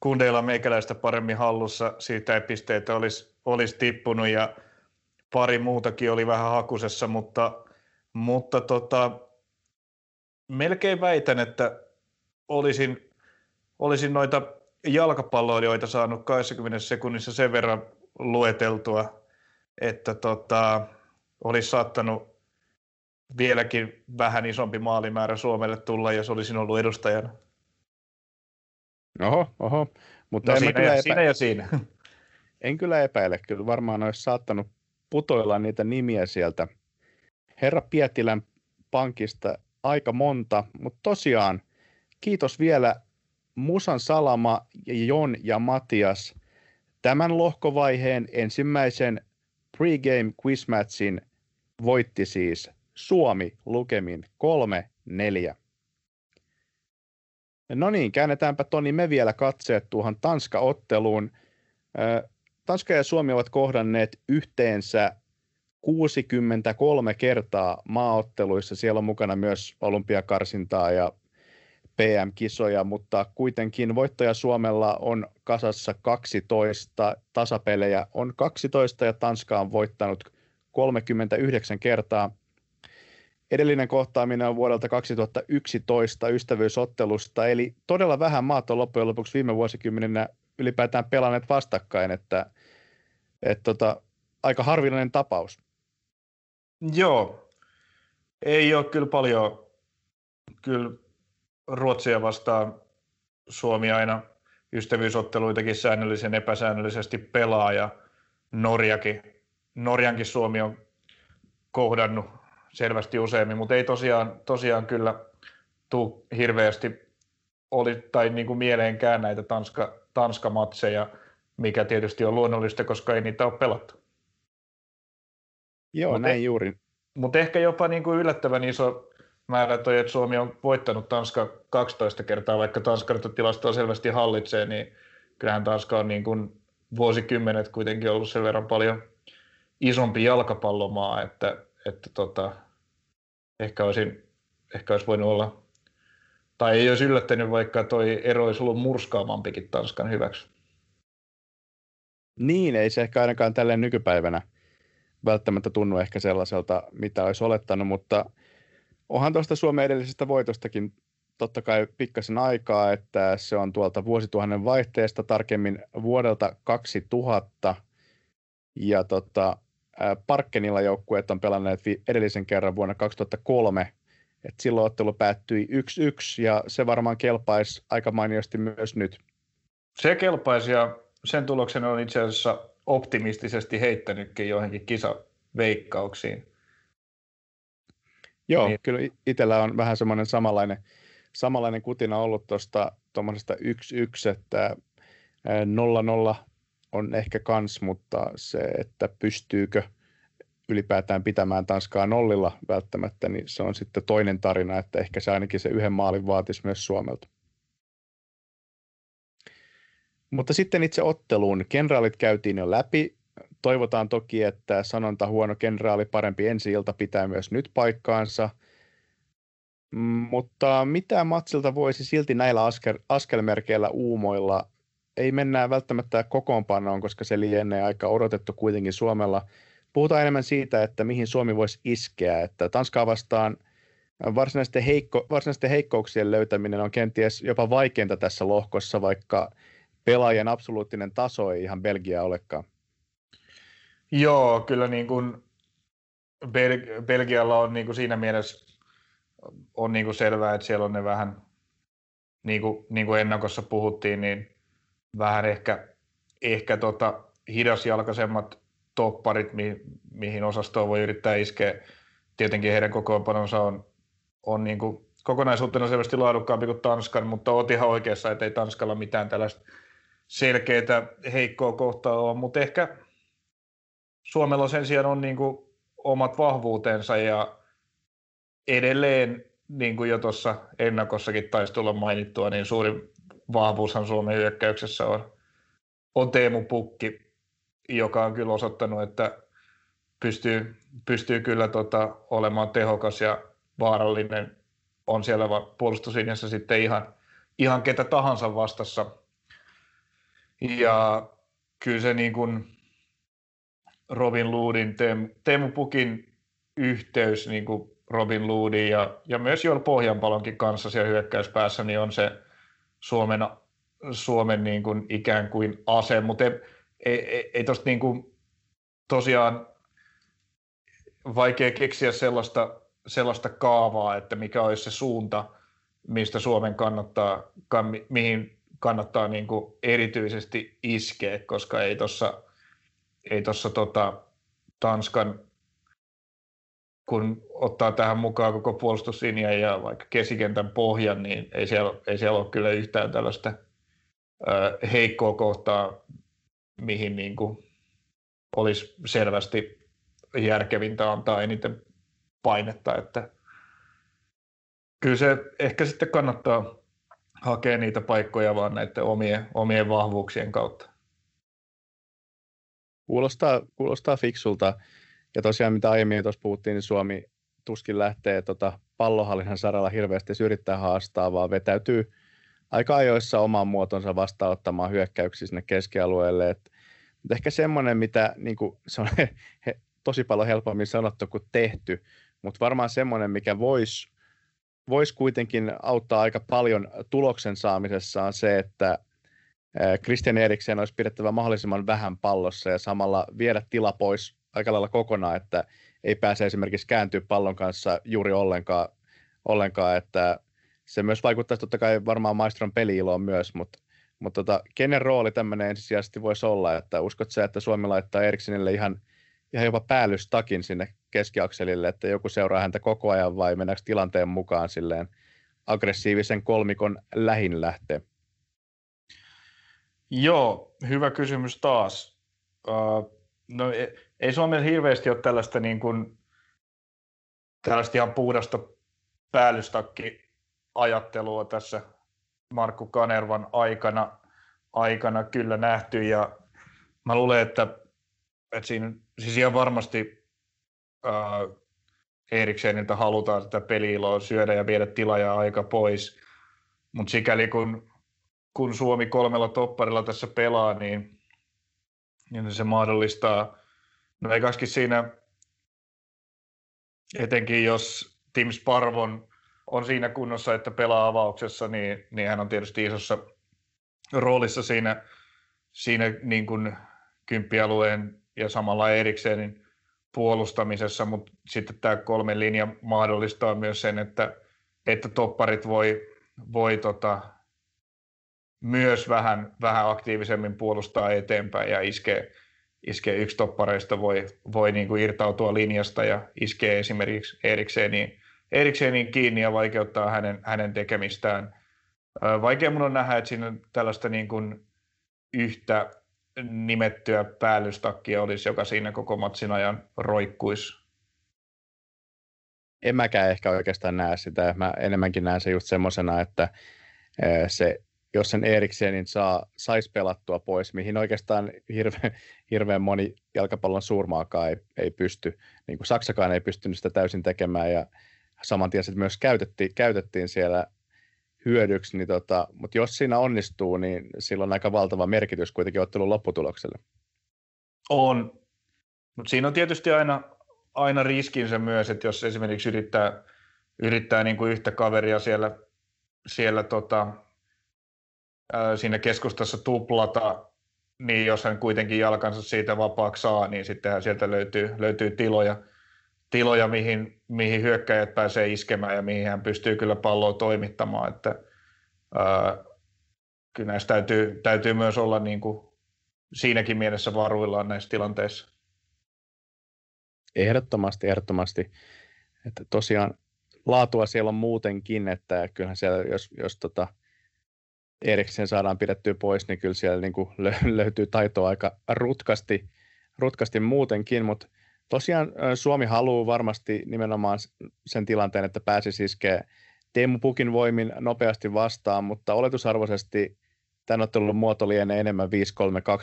kundeilla meikäläistä paremmin hallussa. Siitä ei pisteitä olisi, olisi tippunut ja pari muutakin oli vähän hakusessa, mutta, mutta tota, melkein väitän, että olisin, olisin noita jalkapalloilijoita saanut 20 sekunnissa sen verran lueteltua, että tota, olisi saattanut vieläkin vähän isompi maalimäärä Suomelle tulla, jos olisin ollut edustajana. Oho, oho. Mutta No en siinä, kyllä ja, epä... siinä ja siinä. En kyllä epäile, kyllä varmaan olisi saattanut putoilla niitä nimiä sieltä Herra Pietilän pankista aika monta, mutta tosiaan kiitos vielä Musan Salama, Jon ja Matias. Tämän lohkovaiheen ensimmäisen pregame quizmatchin voitti siis Suomi lukemin 3-4. No niin, käännetäänpä Toni me vielä katseet tuohon Tanska-otteluun. Tanska ja Suomi ovat kohdanneet yhteensä 63 kertaa maaotteluissa. Siellä on mukana myös olympiakarsintaa ja PM-kisoja, mutta kuitenkin voittaja Suomella on kasassa 12, tasapelejä on 12 ja Tanska on voittanut 39 kertaa. Edellinen kohtaaminen on vuodelta 2011 ystävyysottelusta, eli todella vähän maat on loppujen lopuksi viime vuosikymmeninä ylipäätään pelanneet vastakkain, että, että tota, aika harvinainen tapaus. Joo, ei ole kyllä paljon, kyllä Ruotsia vastaan Suomi aina ystävyysotteluitakin säännöllisen epäsäännöllisesti pelaa ja Norjakin, Norjankin Suomi on kohdannut selvästi useammin, mutta ei tosiaan, tosiaan kyllä tuu hirveästi oli, tai niin kuin mieleenkään näitä Tanska, Tanska-matseja, mikä tietysti on luonnollista, koska ei niitä ole pelattu. Joo, Mut näin e- juuri. Mutta ehkä jopa niin kuin yllättävän iso määrä toi, että Suomi on voittanut Tanska 12 kertaa, vaikka Tanska tilastoa selvästi hallitsee, niin kyllähän Tanska on niin kuin vuosikymmenet kuitenkin ollut sen verran paljon isompi jalkapallomaa, että, että tota, ehkä, olisin, ehkä olisi voinut olla, tai ei olisi yllättänyt, vaikka toi ero olisi ollut murskaamampikin Tanskan hyväksi. Niin, ei se ehkä ainakaan tälleen nykypäivänä välttämättä tunnu ehkä sellaiselta, mitä olisi olettanut, mutta onhan tuosta Suomen edellisestä voitostakin totta kai pikkasen aikaa, että se on tuolta vuosituhannen vaihteesta, tarkemmin vuodelta 2000, ja tota, Parkkenilla joukkueet on pelanneet edellisen kerran vuonna 2003, et silloin ottelu päättyi 1-1, ja se varmaan kelpaisi aika mainiosti myös nyt. Se kelpaisi, ja sen tuloksen on itse asiassa optimistisesti heittänytkin joihinkin kisaveikkauksiin. Joo, niin. kyllä itsellä on vähän semmoinen samanlainen, samanlainen kutina ollut tuosta tuommoisesta 1-1, että 0-0 on ehkä kans, mutta se, että pystyykö ylipäätään pitämään Tanskaa nollilla välttämättä, niin se on sitten toinen tarina, että ehkä se ainakin se yhden maalin vaatisi myös Suomelta. Mutta sitten itse otteluun. Kenraalit käytiin jo läpi. Toivotaan toki, että sanonta huono kenraali parempi ensi ilta pitää myös nyt paikkaansa. Mutta mitä matsilta voisi silti näillä askel, askelmerkeillä uumoilla? Ei mennä välttämättä kokoonpanoon, koska se lienee aika odotettu kuitenkin Suomella. Puhutaan enemmän siitä, että mihin Suomi voisi iskeä. Että Tanskaa vastaan varsinaisten, heikko, varsinaisten heikkouksien löytäminen on kenties jopa vaikeinta tässä lohkossa, vaikka pelaajien absoluuttinen taso ei ihan Belgia olekaan. Joo, kyllä niin kuin Bel- Belgialla on niin kuin siinä mielessä on niin kuin selvää, että siellä on ne vähän, niin kuin, niin kuin ennakossa puhuttiin, niin vähän ehkä, ehkä tota hidasjalkaisemmat topparit, mi- mihin osastoon voi yrittää iskeä. Tietenkin heidän kokoonpanonsa on, on niin kuin kokonaisuutena selvästi laadukkaampi kuin Tanskan, mutta olet ihan oikeassa, että ei Tanskalla mitään tällaista selkeitä heikkoa kohtaa ole, mutta ehkä Suomella sen sijaan on niin kuin omat vahvuutensa ja edelleen, niin kuin jo tuossa ennakossakin taisi tulla mainittua, niin suuri vahvuushan Suomen hyökkäyksessä on, on Teemu Pukki, joka on kyllä osoittanut, että pystyy, pystyy kyllä tota, olemaan tehokas ja vaarallinen. On siellä puolustuslinjassa sitten ihan, ihan ketä tahansa vastassa – ja kyllä se niin kuin Robin Loodin, Teemu, Pukin yhteys niin kuin Robin Loodin ja, ja myös Joel Pohjanpalonkin kanssa siellä hyökkäyspäässä, niin on se Suomen, Suomen niin kuin ikään kuin ase, mutta ei, ei, ei tosta niin kuin tosiaan vaikea keksiä sellaista, sellaista kaavaa, että mikä olisi se suunta, mistä Suomen kannattaa, mihin kannattaa niin kuin erityisesti iskeä, koska ei tuossa ei tossa tota Tanskan, kun ottaa tähän mukaan koko puolustuslinja ja vaikka kesikentän pohjan, niin ei siellä, ei siellä ole kyllä yhtään tällaista ö, heikkoa kohtaa, mihin niin kuin olisi selvästi järkevintä antaa eniten painetta, että kyllä se ehkä sitten kannattaa hakea niitä paikkoja vaan näiden omien, omien vahvuuksien kautta. Kuulostaa, kuulostaa fiksulta. Ja tosiaan mitä aiemmin tuossa puhuttiin, niin Suomi tuskin lähtee tota pallohallinnan saralla hirveästi yrittää haastaa, vaan vetäytyy aika ajoissa oman muotonsa vastaanottamaan hyökkäyksiä sinne keskialueelle. Et, mutta ehkä semmoinen, mitä niin kuin, se on he, tosi paljon helpommin sanottu kuin tehty, mutta varmaan semmoinen, mikä voisi voisi kuitenkin auttaa aika paljon tuloksen saamisessa on se, että Christian Eriksen olisi pidettävä mahdollisimman vähän pallossa ja samalla viedä tila pois aika lailla kokonaan, että ei pääse esimerkiksi kääntyä pallon kanssa juuri ollenkaan, ollenkaan että se myös vaikuttaisi totta kai varmaan maistron peliiloon myös, mutta, mutta tota, kenen rooli tämmöinen ensisijaisesti voisi olla, että uskot sä, että Suomi laittaa Eriksenille ihan, ihan jopa päällystakin sinne keskiakselille, että joku seuraa häntä koko ajan vai mennäänkö tilanteen mukaan silleen aggressiivisen kolmikon lähin lähtee? Joo, hyvä kysymys taas. Uh, no, ei, ei Suomella hirveästi ole tällaista, niin kuin, tällaista ihan puhdasta päällystakki ajattelua tässä Markku Kanervan aikana, aikana kyllä nähty ja mä luulen, että, että siinä siis ihan varmasti äh, Erikseniltä halutaan sitä peliiloa syödä ja viedä tila ja aika pois, mutta sikäli kun, kun Suomi kolmella topparilla tässä pelaa, niin, niin se mahdollistaa, no ei siinä, etenkin jos Tim Sparvon on siinä kunnossa, että pelaa avauksessa, niin, niin hän on tietysti isossa roolissa siinä, siinä niin kuin kymppialueen ja samalla Eriksenin puolustamisessa, mutta sitten tämä kolmen linja mahdollistaa myös sen, että, että topparit voi, voi tota, myös vähän, vähän aktiivisemmin puolustaa eteenpäin ja iskee, iskee yksi toppareista voi, voi niin kuin irtautua linjasta ja iskee esimerkiksi Erikseniin Eriksenin kiinni ja vaikeuttaa hänen, hänen tekemistään. Vaikea mun on nähdä, että siinä tällaista niin kuin yhtä nimettyä päällystakkia olisi, joka siinä koko matsin ajan roikkuisi. En mäkään ehkä oikeastaan näe sitä. Mä enemmänkin näen se just semmoisena, että se, jos sen Eriksenin saa, saisi pelattua pois, mihin oikeastaan hirveän, hirveän moni jalkapallon suurmaakaan ei, ei pysty, niin kuin Saksakaan ei pystynyt sitä täysin tekemään, ja saman tien myös käytettiin, käytettiin siellä hyödyksi, niin tota, mutta jos siinä onnistuu, niin sillä on aika valtava merkitys kuitenkin ottelun lopputulokselle. On, mutta siinä on tietysti aina, aina riskinsä myös, että jos esimerkiksi yrittää, yrittää niin kuin yhtä kaveria siellä, siellä tota, ää, siinä keskustassa tuplata, niin jos hän kuitenkin jalkansa siitä vapaaksi saa, niin sittenhän sieltä löytyy, löytyy tiloja – tiloja, mihin, mihin hyökkäjät pääsee iskemään ja mihin hän pystyy kyllä palloa toimittamaan. Että, ää, kyllä näissä täytyy, täytyy myös olla niin kuin siinäkin mielessä varuillaan näissä tilanteissa. Ehdottomasti, ehdottomasti. Että tosiaan laatua siellä on muutenkin, että kyllähän siellä, jos, jos tota Eriksen saadaan pidettyä pois, niin kyllä siellä niin kuin löytyy taitoa aika rutkasti, rutkasti muutenkin, mutta Tosiaan Suomi haluaa varmasti nimenomaan sen tilanteen, että pääsisi iskeä Teemu Pukin voimin nopeasti vastaan, mutta oletusarvoisesti tämän ottelun muoto lienee enemmän 5-3-2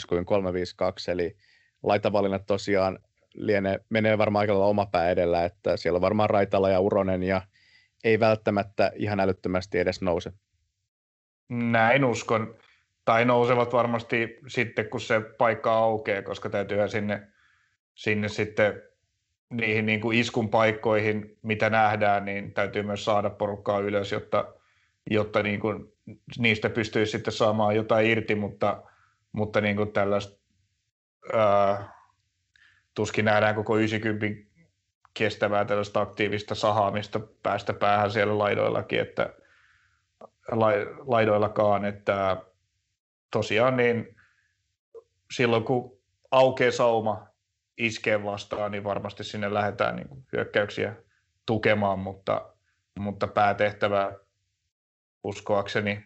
kuin 3-5-2, eli laitavalinnat tosiaan lienee, menee varmaan aika oma pää edellä, että siellä on varmaan Raitala ja Uronen ja ei välttämättä ihan älyttömästi edes nouse. Näin uskon. Tai nousevat varmasti sitten, kun se paikka aukeaa, koska täytyyhän sinne sinne sitten niihin niin kuin iskun paikkoihin, mitä nähdään, niin täytyy myös saada porukkaa ylös, jotta, jotta niin kuin niistä pystyy sitten saamaan jotain irti, mutta, mutta niin kuin tällaista ää, tuskin nähdään koko 90 kestävää tällaista aktiivista sahaamista päästä päähän siellä laidoillakin, että laidoillakaan, että tosiaan niin silloin kun aukeaa sauma, iskee vastaan, niin varmasti sinne lähdetään niin kuin hyökkäyksiä tukemaan, mutta, mutta päätehtävä uskoakseni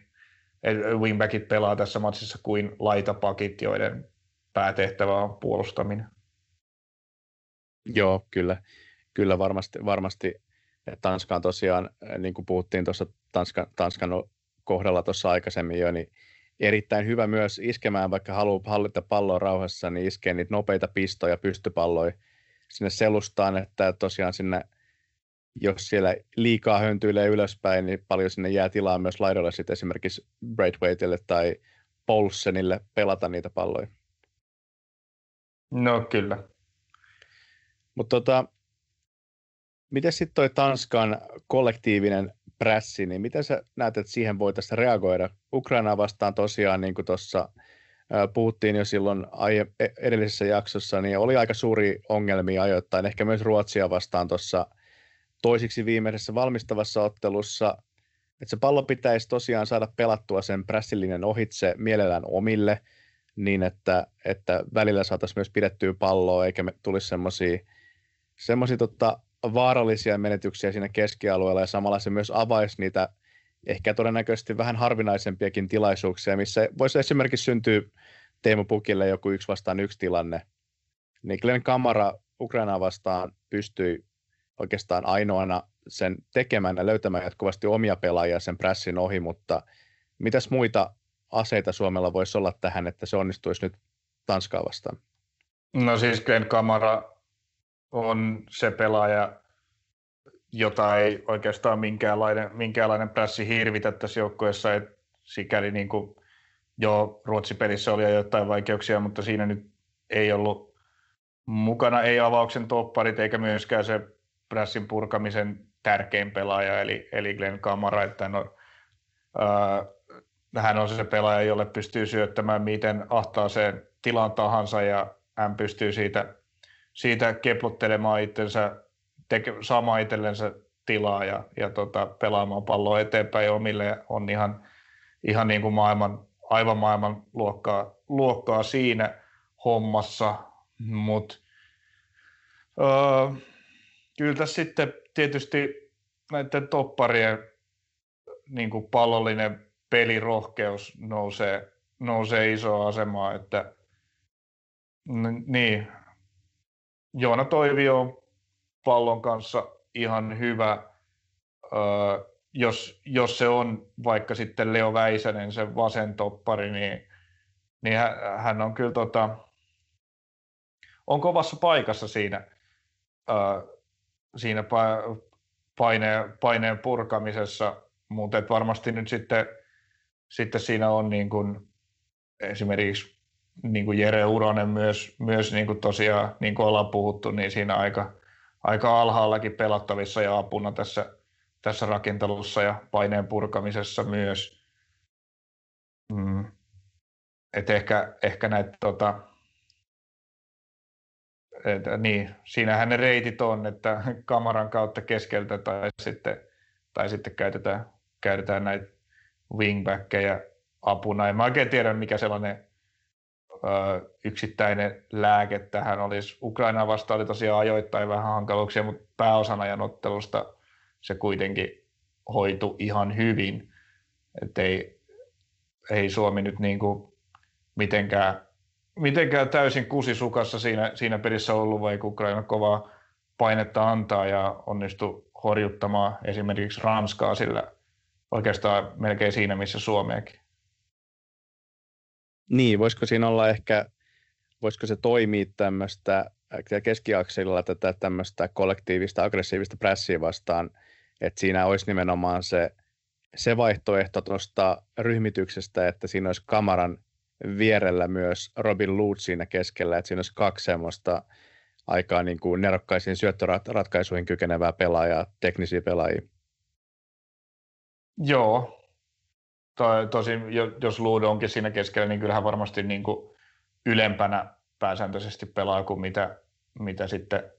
wingbackit pelaa tässä matsissa kuin laitapakit, joiden päätehtävä on puolustaminen. Joo, kyllä, kyllä varmasti, varmasti Tanska on tosiaan, niin kuin puhuttiin tuossa Tanskan, Tanskan kohdalla tuossa aikaisemmin jo, niin erittäin hyvä myös iskemään, vaikka haluaa hallita palloa rauhassa, niin iskee niitä nopeita pistoja, pystypalloja sinne selustaan, että tosiaan sinne, jos siellä liikaa höntyilee ylöspäin, niin paljon sinne jää tilaa myös laidolle sitten esimerkiksi Braithwaitille tai Paulsenille pelata niitä palloja. No kyllä. Mutta tota, miten sitten toi Tanskan kollektiivinen prässi, niin miten sä näet, että siihen voitaisiin reagoida? Ukraina vastaan tosiaan, niin kuin tuossa puhuttiin jo silloin aie, e, edellisessä jaksossa, niin oli aika suuri ongelmia ajoittain, ehkä myös Ruotsia vastaan tuossa toisiksi viimeisessä valmistavassa ottelussa, että se pallo pitäisi tosiaan saada pelattua sen prässillinen ohitse mielellään omille, niin että, että välillä saataisiin myös pidettyä palloa, eikä me tulisi semmoisia semmoisia tota, vaarallisia menetyksiä siinä keskialueella, ja samalla se myös avaisi niitä ehkä todennäköisesti vähän harvinaisempiakin tilaisuuksia, missä voisi esimerkiksi syntyä Teemu Pukille joku yksi vastaan yksi tilanne. Niin Glenn Kamara Ukrainaa vastaan pystyi oikeastaan ainoana sen tekemään ja löytämään jatkuvasti omia pelaajia sen pressin ohi, mutta mitäs muita aseita Suomella voisi olla tähän, että se onnistuisi nyt Tanskaa vastaan? No siis Glenn Kamara on se pelaaja, jota ei oikeastaan minkäänlainen, minkäänlainen prässi hirvitä tässä joukkueessa, sikäli niin kuin jo Ruotsi-pelissä oli jo jotain vaikeuksia, mutta siinä nyt ei ollut mukana ei avauksen topparit eikä myöskään se prässin purkamisen tärkein pelaaja, eli, eli Glenn Kamara, että no, ää, hän on se pelaaja, jolle pystyy syöttämään miten ahtaaseen tilan tahansa ja hän pystyy siitä, siitä keplottelemaan itsensä, teke, saamaan itsellensä tilaa ja, ja tota, pelaamaan palloa eteenpäin. Omille on ihan, ihan niin kuin maailman, aivan maailman luokkaa, luokkaa siinä hommassa, mutta öö, kyllä tässä sitten tietysti näiden topparien niin kuin pallollinen pelirohkeus nousee, nousee isoa asemaa, että niin, Joona Toivi on pallon kanssa ihan hyvä, öö, jos, jos se on vaikka sitten Leo Väisänen, se vasen toppari, niin, niin hän on kyllä tota, on kovassa paikassa siinä, öö, siinä paineen, paineen purkamisessa, mutta varmasti nyt sitten, sitten siinä on niin kuin esimerkiksi niin kuin Jere Uronen myös, myös niin kuin tosiaan, niin kuin ollaan puhuttu, niin siinä aika, aika alhaallakin pelattavissa ja apuna tässä, tässä rakentelussa ja paineen purkamisessa myös. Mm. Et ehkä, ehkä näitä tota, et, niin, siinähän ne reitit on, että kamaran kautta keskeltä tai sitten, tai sitten käytetään, käytetään näitä wingbackkejä apuna. En mä oikein tiedä, mikä sellainen yksittäinen lääke tähän olisi. Ukraina vasta oli tosiaan ajoittain vähän hankaluuksia, mutta pääosan ajan ottelusta se kuitenkin hoitu ihan hyvin. Et ei, ei Suomi nyt niin kuin mitenkään mitenkään täysin kusisukassa siinä, siinä pelissä ollut, vai Ukraina kovaa painetta antaa ja onnistu horjuttamaan esimerkiksi Ranskaa sillä oikeastaan melkein siinä, missä Suomeakin. Niin, voisiko siinä olla ehkä, voisiko se toimia tämmöistä keskiakselilla tätä tämmöistä kollektiivista aggressiivista pressiä vastaan, että siinä olisi nimenomaan se, se vaihtoehto tuosta ryhmityksestä, että siinä olisi kamaran vierellä myös Robin Loot siinä keskellä, että siinä olisi kaksi semmoista aikaa niin kuin nerokkaisiin syöttöratkaisuihin kykenevää pelaajaa, teknisiä pelaajia. Joo. Tai tosin, jos Luud onkin siinä keskellä, niin kyllähän varmasti niin kuin ylempänä pääsääntöisesti pelaa kuin mitä, mitä sitten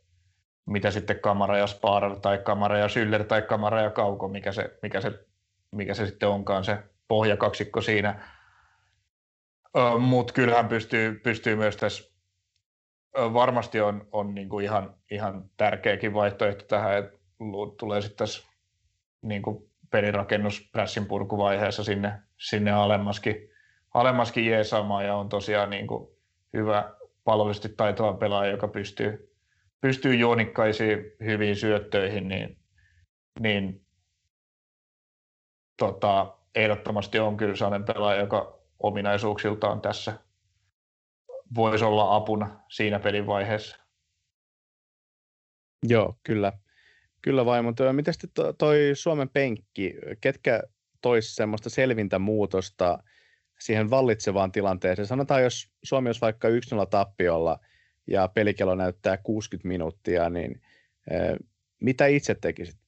mitä sitten Kamara ja Spar tai Kamara ja Syller tai Kamara ja Kauko, mikä se, mikä se, mikä se sitten onkaan se pohjakaksikko siinä. Mutta kyllähän pystyy, pystyy myös tässä, varmasti on, on niinku ihan, ihan tärkeäkin vaihtoehto tähän, että tulee sitten tässä niinku pelirakennus pressin purkuvaiheessa sinne, sinne alemmaskin, alemmaskin jeesaamaan ja on tosiaan niinku hyvä palvelusti taitava pelaaja, joka pystyy, pystyy juonikkaisiin hyviin syöttöihin, niin, niin tota, ehdottomasti on kyllä sellainen pelaaja, joka ominaisuuksiltaan tässä voisi olla apuna siinä pelin vaiheessa. Joo, kyllä. Kyllä vai, mutta miten toi Suomen penkki, ketkä toisi semmoista selvintä muutosta siihen vallitsevaan tilanteeseen? Sanotaan, jos Suomi olisi vaikka 1-0 tappiolla ja pelikello näyttää 60 minuuttia, niin mitä itse tekisit?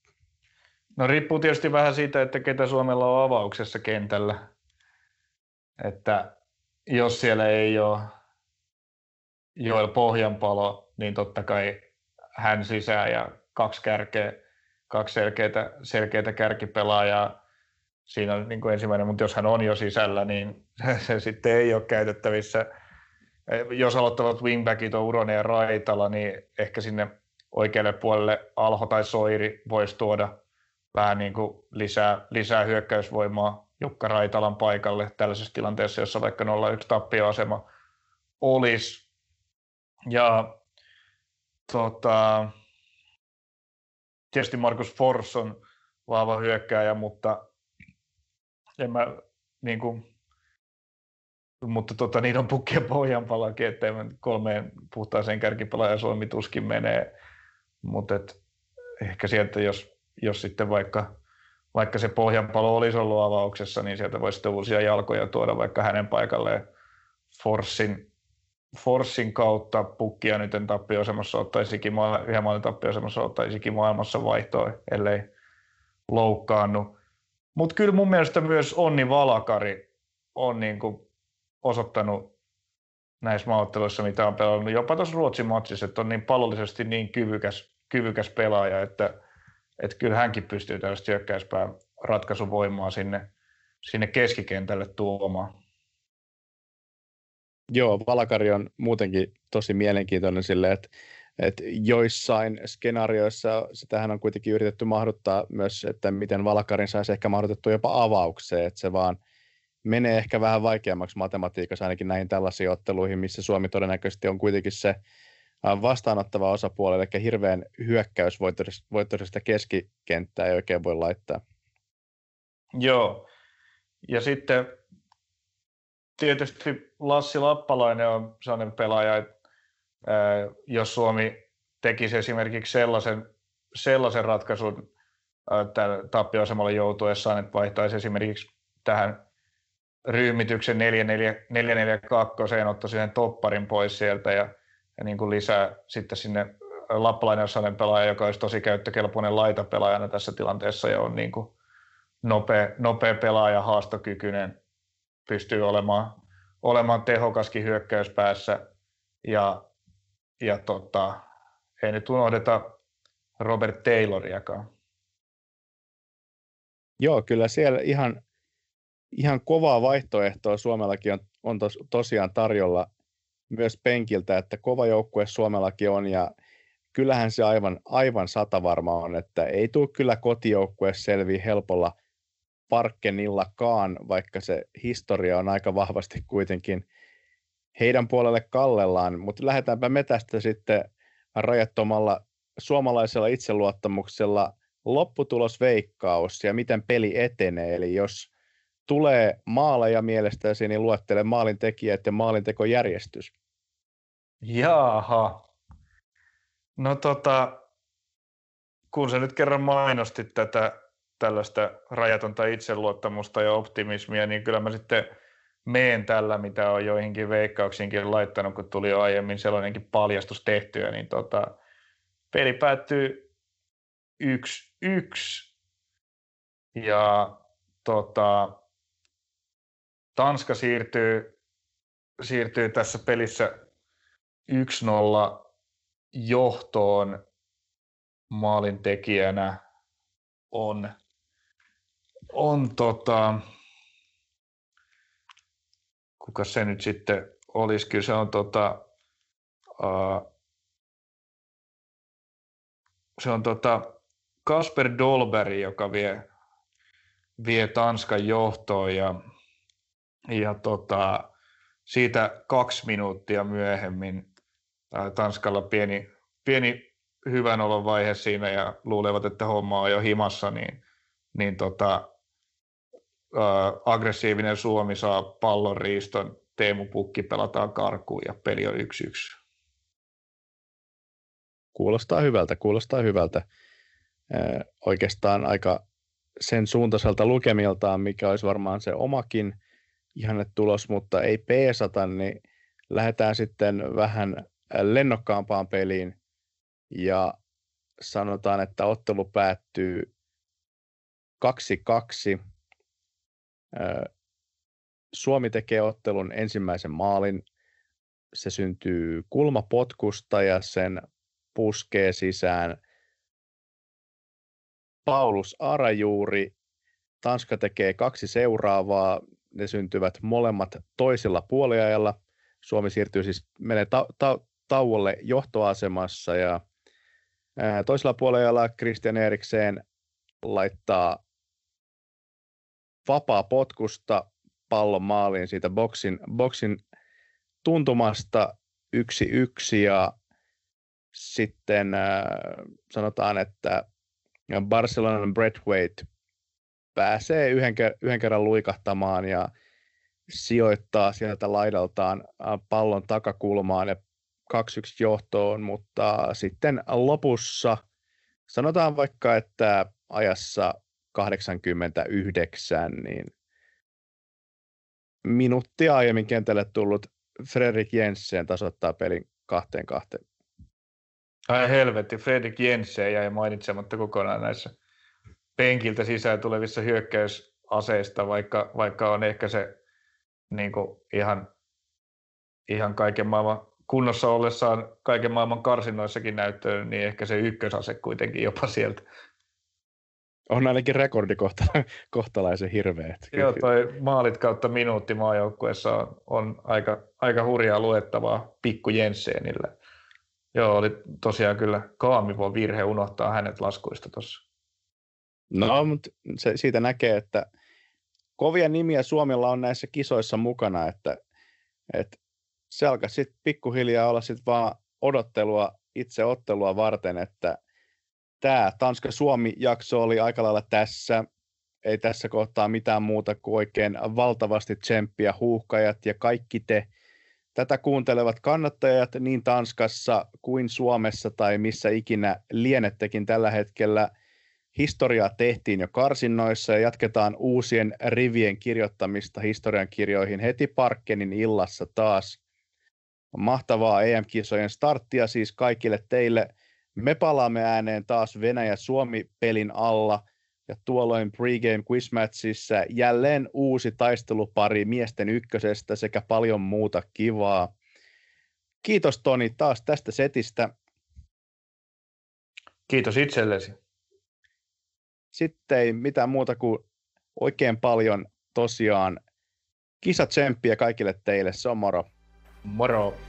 No riippuu tietysti vähän siitä, että ketä Suomella on avauksessa kentällä. Että jos siellä ei ole Joel Pohjanpalo, niin totta kai hän sisään ja kaksi kärkeä, kaksi selkeitä, selkeitä kärkipelaajaa. Siinä on niin kuin ensimmäinen, mutta jos hän on jo sisällä, niin se sitten ei ole käytettävissä. Jos aloittavat wingbackit on Uronen ja Raitala, niin ehkä sinne oikealle puolelle Alho tai Soiri voisi tuoda vähän niin kuin lisää, lisää hyökkäysvoimaa Jukka Raitalan paikalle tällaisessa tilanteessa, jossa vaikka 0-1 tappioasema olisi. Ja tota, tietysti Markus Fors on vahva hyökkääjä, mutta en mä niin kuin, mutta tota, niin on pukkien pohjanpalakin, ettei kolmeen puhtaaseen kärkipelaajan Suomi tuskin menee. Mutta ehkä sieltä, jos, jos sitten vaikka, vaikka se pohjanpalo olisi ollut avauksessa, niin sieltä voisi sitten uusia jalkoja tuoda vaikka hänen paikalleen Forssin, Forssin kautta pukkia nyt en tappioasemassa ottaisikin, yhden maalin tappioasemassa ottaisikin maailmassa vaihtoa, ellei loukkaannu. Mutta kyllä mun mielestä myös Onni Valakari on niin kuin osoittanut näissä maaotteluissa, mitä on pelannut, jopa tuossa Ruotsin matsissa, että on niin pallollisesti niin kyvykäs, kyvykäs pelaaja, että, että kyllä hänkin pystyy tällaista hyökkäyspään ratkaisuvoimaa sinne, sinne keskikentälle tuomaan. Joo, Valakari on muutenkin tosi mielenkiintoinen sille, että, että joissain skenaarioissa sitähän on kuitenkin yritetty mahduttaa myös, että miten Valakarin saisi ehkä mahdotettu jopa avaukseen, että se vaan menee ehkä vähän vaikeammaksi matematiikassa ainakin näihin tällaisiin otteluihin, missä Suomi todennäköisesti on kuitenkin se vastaanottava osapuoli, eli hirveän hyökkäysvoittoisesta keskikenttää ei oikein voi laittaa. Joo, ja sitten tietysti Lassi Lappalainen on sellainen pelaaja, että jos Suomi tekisi esimerkiksi sellaisen, sellaisen ratkaisun tappioasemalle joutuessaan, että vaihtaisi esimerkiksi tähän ryhmityksen 442 ottaisi sen topparin pois sieltä ja, ja niin kuin lisää sitten sinne Lappalainen on pelaaja, joka olisi tosi käyttökelpoinen laitapelaajana tässä tilanteessa ja on niin kuin nopea, nopea pelaaja, haastokykyinen, pystyy olemaan, olemaan tehokaskin hyökkäyspäässä ja, ja tota, ei nyt unohdeta Robert Tayloriakaan. Joo, kyllä siellä ihan ihan kovaa vaihtoehtoa Suomellakin on, on tos, tosiaan tarjolla myös penkiltä, että kova joukkue Suomellakin on ja kyllähän se aivan, aivan satavarma on, että ei tule kyllä kotijoukkue selviä helpolla Parkkenillakaan, vaikka se historia on aika vahvasti kuitenkin heidän puolelle kallellaan, mutta lähdetäänpä me tästä sitten rajattomalla suomalaisella itseluottamuksella lopputulosveikkaus ja miten peli etenee, eli jos tulee maaleja mielestäsi, niin luettele maalintekijät ja maalintekojärjestys. Jaaha. No tota, kun sä nyt kerran mainosti tätä tällaista rajatonta itseluottamusta ja optimismia, niin kyllä mä sitten meen tällä, mitä on joihinkin veikkauksiinkin laittanut, kun tuli jo aiemmin sellainenkin paljastus tehtyä, niin tota, peli päättyy 1-1 ja tota, Tanska siirtyy, siirtyy tässä pelissä 1-0 johtoon. Maalin tekijänä on, on tota, kuka se nyt sitten olisi, kyllä se on tota, uh, se on tota Kasper Dolberg, joka vie, vie Tanskan johtoon ja ja tota, siitä kaksi minuuttia myöhemmin ää, Tanskalla pieni, pieni hyvän olon vaihe siinä ja luulevat, että homma on jo himassa, niin, niin tota, aggressiivinen Suomi saa pallon riiston, Teemu Pukki pelataan karkuun ja peli on 1-1. Kuulostaa hyvältä, kuulostaa hyvältä. Oikeastaan aika sen suuntaiselta lukemiltaan, mikä olisi varmaan se omakin – tulos, mutta ei peesata, niin lähdetään sitten vähän äh, lennokkaampaan peliin ja sanotaan, että ottelu päättyy 2-2. Suomi tekee ottelun ensimmäisen maalin. Se syntyy kulmapotkusta ja sen puskee sisään Paulus Arajuuri. Tanska tekee kaksi seuraavaa. Ne syntyvät molemmat toisella puoliajalla. Suomi siirtyy siis, menee ta- ta- tauolle johtoasemassa ja ää, toisella puoliajalla Christian Eriksen laittaa vapaa potkusta pallon maaliin siitä boksin, boksin tuntumasta yksi yksi ja sitten äh, sanotaan, että Barcelonan Waite pääsee yhden, yhden kerran luikahtamaan ja sijoittaa sieltä laidaltaan pallon takakulmaan ja 2-1 johtoon, mutta sitten lopussa sanotaan vaikka, että ajassa 89, niin minuuttia aiemmin kentälle tullut Fredrik Jensen tasoittaa pelin kahteen kahteen. Ai helvetti, Fredrik Jensen jäi mainitsematta kokonaan näissä penkiltä sisään tulevissa hyökkäysaseista, vaikka, vaikka on ehkä se niin ihan, ihan kaiken maailman kunnossa ollessaan kaiken maailman karsinnoissakin näyttöön, niin ehkä se ykkösase kuitenkin jopa sieltä. On ainakin rekordikohtalaisen hirveä. Joo, toi maalit kautta minuutti maajoukkueessa on, on aika, aika hurjaa luettavaa pikku Jensenillä. Joo, oli tosiaan kyllä kaamivo virhe unohtaa hänet laskuista tuossa. No, mutta se, siitä näkee, että kovia nimiä Suomella on näissä kisoissa mukana, että, että se alkaa sitten pikkuhiljaa olla sitten vaan odottelua itse ottelua varten, että tämä Tanska-Suomi-jakso oli aika lailla tässä. Ei tässä kohtaa mitään muuta kuin oikein valtavasti tsemppiä huuhkajat ja kaikki te tätä kuuntelevat kannattajat niin Tanskassa kuin Suomessa tai missä ikinä lienettekin tällä hetkellä. Historiaa tehtiin jo karsinnoissa ja jatketaan uusien rivien kirjoittamista historian kirjoihin heti Parkkenin illassa taas. Mahtavaa EM-kisojen starttia siis kaikille teille. Me palaamme ääneen taas Venäjä-Suomi-pelin alla ja tuolloin pregame quizmatchissa jälleen uusi taistelupari miesten ykkösestä sekä paljon muuta kivaa. Kiitos Toni taas tästä setistä. Kiitos itsellesi. Sitten ei mitään muuta kuin oikein paljon tosiaan kisatsemppiä kaikille teille. Se on moro. Moro.